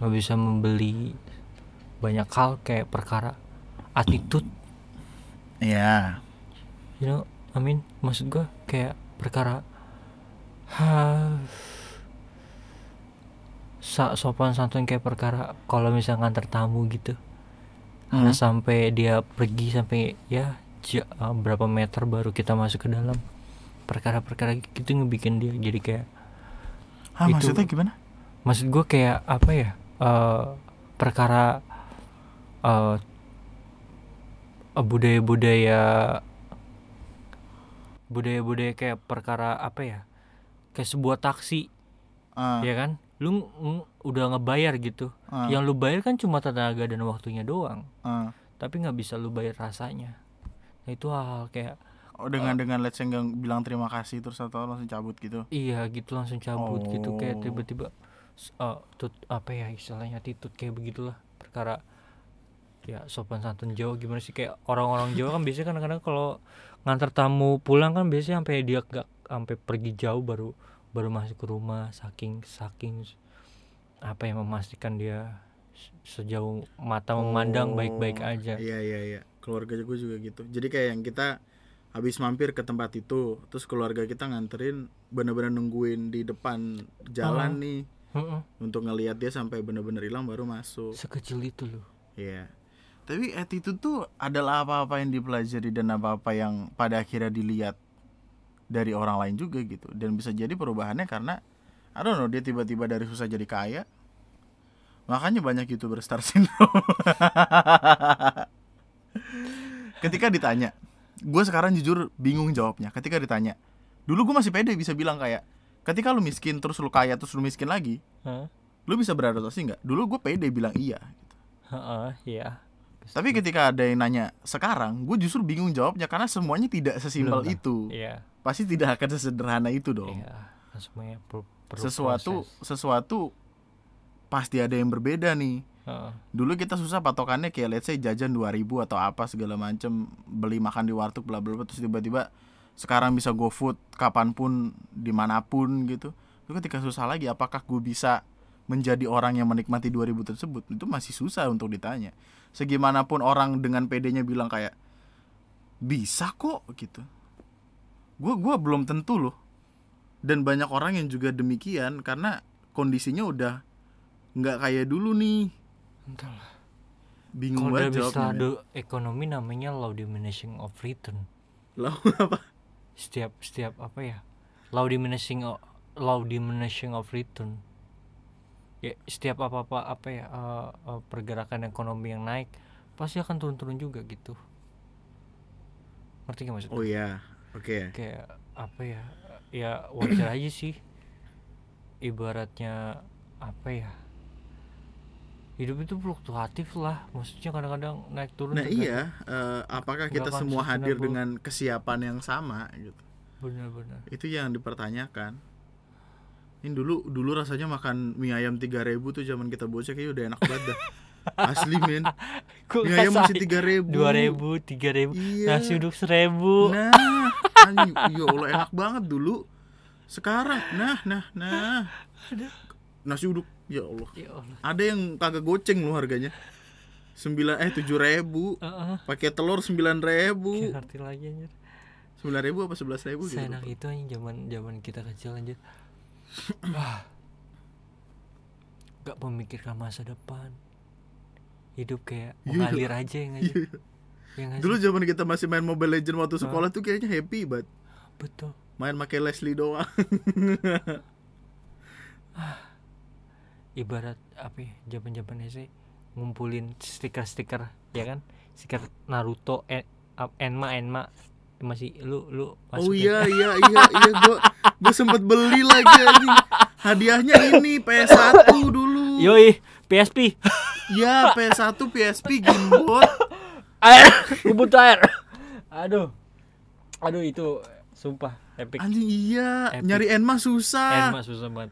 Speaker 2: nggak bisa membeli banyak hal kayak perkara attitude.
Speaker 1: Ya
Speaker 2: you know I mean maksud gua kayak perkara ha sa sopan santun kayak perkara kalau misalnya nganter tamu gitu
Speaker 1: Hmm.
Speaker 2: Sampai dia pergi sampai ya uh, berapa meter baru kita masuk ke dalam. Perkara-perkara gitu ngebikin dia jadi kayak
Speaker 1: Hah,
Speaker 2: Itu-
Speaker 1: maksudnya gimana?
Speaker 2: Maksud gue kayak apa ya eh perkara eh eh, budaya-budaya budaya-budaya kayak perkara apa ya kayak sebuah taksi
Speaker 1: Ah,
Speaker 2: ya kan lu udah ngebayar gitu.
Speaker 1: Ah,
Speaker 2: yang lu bayar kan cuma tenaga dan waktunya doang.
Speaker 1: Ah.
Speaker 2: tapi nggak bisa lu bayar rasanya. Nah itu hal kayak
Speaker 1: oh dengan dengan let's say nggak bilang terima kasih terus atau langsung cabut gitu?
Speaker 2: Iya gitu langsung cabut gitu. Kayak
Speaker 1: Oh.
Speaker 2: tiba-tiba eh, tut apa ya istilahnya titut kayak begitulah. Perkara ya sopan santun Jawa gimana sih? Kayak orang-orang Jawa kan biasanya kadang-kadang kalau ngantar tamu pulang kan biasanya sampai dia nggak sampai pergi jauh baru baru masuk ke rumah saking saking apa yang memastikan dia se- sejauh mata memandang baik-baik
Speaker 1: Oh,
Speaker 2: aja
Speaker 1: Iya iya iya. Keluarga gue juga gitu. Jadi kayak yang kita habis mampir ke tempat itu, terus keluarga kita nganterin bener-bener nungguin di depan jalan
Speaker 2: Oh.
Speaker 1: nih
Speaker 2: Heeh.
Speaker 1: untuk ngelihat dia sampai bener-bener hilang baru masuk.
Speaker 2: sekecil itu loh
Speaker 1: Iya. Tapi attitude tuh adalah apa-apa yang dipelajari dan apa-apa yang pada akhirnya dilihat dari orang lain juga gitu. Dan bisa jadi perubahannya karena I don't know dia tiba-tiba dari susah jadi kaya. Makanya banyak youtuber star syndrome. Ketika ditanya, gue sekarang jujur bingung jawabnya. Ketika ditanya, dulu gue masih pede bisa bilang kayak, ketika lu miskin terus lu kaya terus lu miskin lagi,
Speaker 2: Hah?
Speaker 1: lu bisa beradaptasi nggak? Dulu gue pede bilang iya. Gitu.
Speaker 2: Heeh, iya
Speaker 1: Tapi ketika ada yang nanya sekarang, gue justru bingung jawabnya karena semuanya tidak sesimpel
Speaker 2: Belum
Speaker 1: itu.
Speaker 2: iya
Speaker 1: Pasti tidak akan sesederhana itu dong.
Speaker 2: iya semuanya per- perlu
Speaker 1: sesuatu
Speaker 2: proses.
Speaker 1: sesuatu pasti ada yang berbeda nih. Dulu kita susah patokannya kayak let's say jajan 2000 atau apa segala macem beli makan di warteg bla bla bla terus tiba-tiba sekarang bisa GoFood kapan pun di mana pun gitu. Itu ketika susah lagi apakah gue bisa menjadi orang yang menikmati 2000 tersebut itu masih susah untuk ditanya. Segimanapun orang dengan pedenya bilang kayak bisa kok gitu. Gue gua belum tentu loh. Dan banyak orang yang juga demikian karena kondisinya udah nggak kayak dulu nih.
Speaker 2: Entahlah.
Speaker 1: Bingung
Speaker 2: Kalau
Speaker 1: banget jawabnya.
Speaker 2: saldo ekonomi namanya law diminishing of return.
Speaker 1: Lalu apa?
Speaker 2: Setiap setiap apa ya? Law diminishing o- law diminishing of return. Ya, setiap apa-apa apa ya eh, eh, pergerakan ekonomi yang naik pasti akan turun-turun juga gitu. Ngerti gak maksud?
Speaker 1: Oh iya. Oke.
Speaker 2: Kayak apa ya? Ya wajar aja sih. Ibaratnya apa ya? Hidup itu fluktuatif lah. Maksudnya kadang-kadang naik turun.
Speaker 1: Nah iya, eh, apakah kita semua hadir dengan kesiapan yang sama gitu?
Speaker 2: Benar-benar.
Speaker 1: Itu yang dipertanyakan. Ini dulu dulu rasanya makan mie ayam 3000 tuh zaman kita bocah kayaknya udah enak banget dah. Asli men. Mie ayam masih
Speaker 2: ngerasain.
Speaker 1: 3000.
Speaker 2: dua ribu tiga ribu
Speaker 1: Iya.
Speaker 2: nasi uduk seribu
Speaker 1: Nah, anjing, ya Allah enak banget dulu. Sekarang, nah, nah, nah. Nasi uduk, ya Allah.
Speaker 2: ya Allah
Speaker 1: Ada yang kagak goceng loh harganya. 9 eh 7000
Speaker 2: Heeh.
Speaker 1: pakai telur 9000
Speaker 2: Kayak ngerti lagi anjir
Speaker 1: sembilan ribu apa sebelas ribu gitu
Speaker 2: seenak itu anjing zaman zaman kita kecil anjir. Gak memikirkan masa depan. Hidup kayak
Speaker 1: Iya.
Speaker 2: mengalir aja yang aja
Speaker 1: Iya.
Speaker 2: ya nggak
Speaker 1: dulu
Speaker 2: sih?
Speaker 1: zaman kita masih main Mobile Legend waktu sekolah tuh kayaknya happy banget
Speaker 2: betul.
Speaker 1: main pakai Leslie doang.
Speaker 2: Ibarat apa ya zaman zaman SD ngumpulin stiker-stiker ya kan? Stiker Naruto en, Enma Enma masih lu lu
Speaker 1: oh iya iya iya iya gua gua sempet beli lagi anjing hadiahnya ini PS1 dulu
Speaker 2: yoi PSP
Speaker 1: ya PS1 PSP gimbot
Speaker 2: air gue butuh air aduh aduh itu sumpah epic
Speaker 1: Anjing iya,
Speaker 2: Epic.
Speaker 1: nyari Enma susah.
Speaker 2: Enma susah banget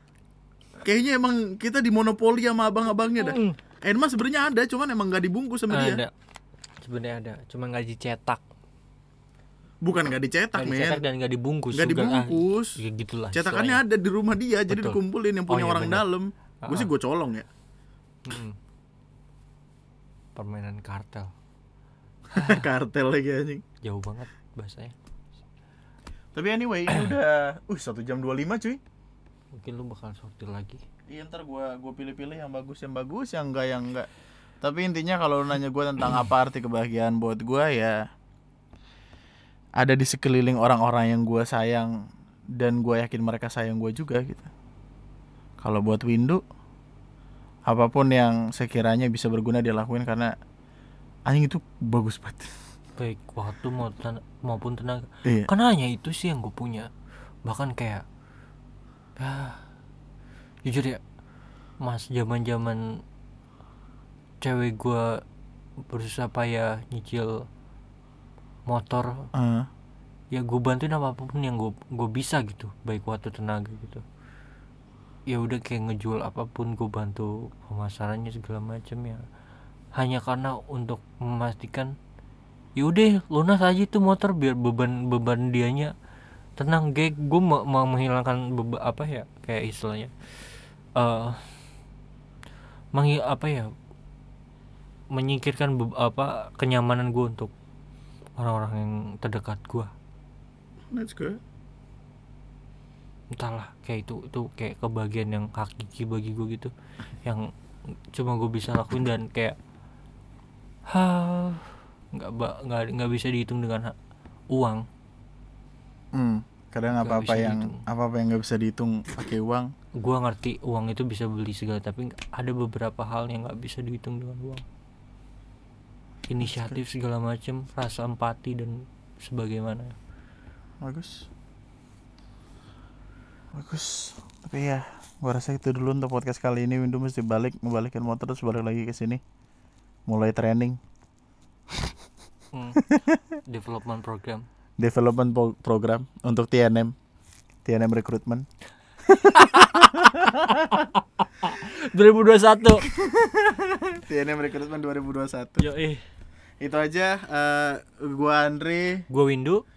Speaker 1: Kayaknya emang kita dimonopoli sama abang-abangnya dah.
Speaker 2: Mm.
Speaker 1: Enma sebenarnya ada, cuman emang gak dibungkus sama dia.
Speaker 2: ada sebenarnya ada cuma nggak dicetak
Speaker 1: Bukan gak dicetak,
Speaker 2: nggak dicetak
Speaker 1: men.
Speaker 2: dan nggak dibungkus
Speaker 1: Gak
Speaker 2: juga. Ah,
Speaker 1: dibungkus.
Speaker 2: ya gitulah
Speaker 1: Cetakannya
Speaker 2: istilahnya.
Speaker 1: ada di rumah dia, jadi
Speaker 2: Betul.
Speaker 1: dikumpulin yang
Speaker 2: Oh,
Speaker 1: punya
Speaker 2: iya,
Speaker 1: orang
Speaker 2: bener.
Speaker 1: dalam. Gue sih
Speaker 2: Ah.
Speaker 1: gue colong ya.
Speaker 2: Mm. permainan kartel
Speaker 1: Kartel lagi anjing.
Speaker 2: jauh banget bahasanya
Speaker 1: Tapi anyway, ini udah uh 1 jam 25 cuy.
Speaker 2: mungkin lu bakal sortir lagi
Speaker 1: Iya ntar gua gua pilih-pilih yang bagus yang bagus yang enggak yang enggak. Tapi intinya kalau lu nanya gua tentang apa arti kebahagiaan buat gua ya ada di sekeliling orang-orang yang gua sayang dan gua yakin mereka sayang gua juga gitu. Kalau buat Windu apa pun yang sekiranya bisa berguna dia lakuin karena anjing itu bagus banget.
Speaker 2: baik waktu mau ten- maupun tenaga
Speaker 1: Iya.
Speaker 2: kan hanya itu sih yang gue punya bahkan kayak ya jujur ya mas zaman zaman cewek gue berusaha payah nyicil motor.
Speaker 1: Eh,
Speaker 2: ya gue bantuin apa pun yang gue gue bisa gitu baik waktu tenaga gitu. Ya udah kayak ngejual apa pun gue bantu pemasarannya segala macam ya. Hanya karena untuk memastikan ya udah lunas aja tuh motor biar beban beban dianya tenang. Gek gue mau, mau menghilangkan beba, apa ya kayak istilahnya eh menghi- apa ya menyingkirkan be- apa kenyamanan gue untuk orang-orang yang terdekat gue
Speaker 1: that's good.
Speaker 2: entahlah kayak itu itu kayak kebahagiaan yang hakiki bagi gue gitu yang cuma gue bisa lakuin dan kayak ha nggak ba- nggak nggak bisa dihitung dengan ha- uang
Speaker 1: Hmm, kadang apa-apa
Speaker 2: bisa
Speaker 1: yang
Speaker 2: dihitung.
Speaker 1: apa-apa yang nggak bisa dihitung pakai uang.
Speaker 2: gue ngerti uang itu bisa beli segala tapi ada beberapa hal yang nggak bisa dihitung dengan uang inisiatif segala macam rasa empati dan sebagaimana
Speaker 1: bagus. Bagus. Tapi ya gua rasa itu dulu untuk podcast kali ini. Windu mesti balik ngebalikin motor terus balik lagi ke sini. Mulai training.
Speaker 2: Hmm. development program.
Speaker 1: Development po- program untuk TNM TNM recruitment.
Speaker 2: 2021
Speaker 1: TNM recruitment 2021
Speaker 2: yo eh
Speaker 1: itu aja eh, gua Andre
Speaker 2: gue Windu.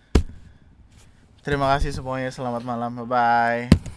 Speaker 1: Terima kasih semuanya selamat malam bye bye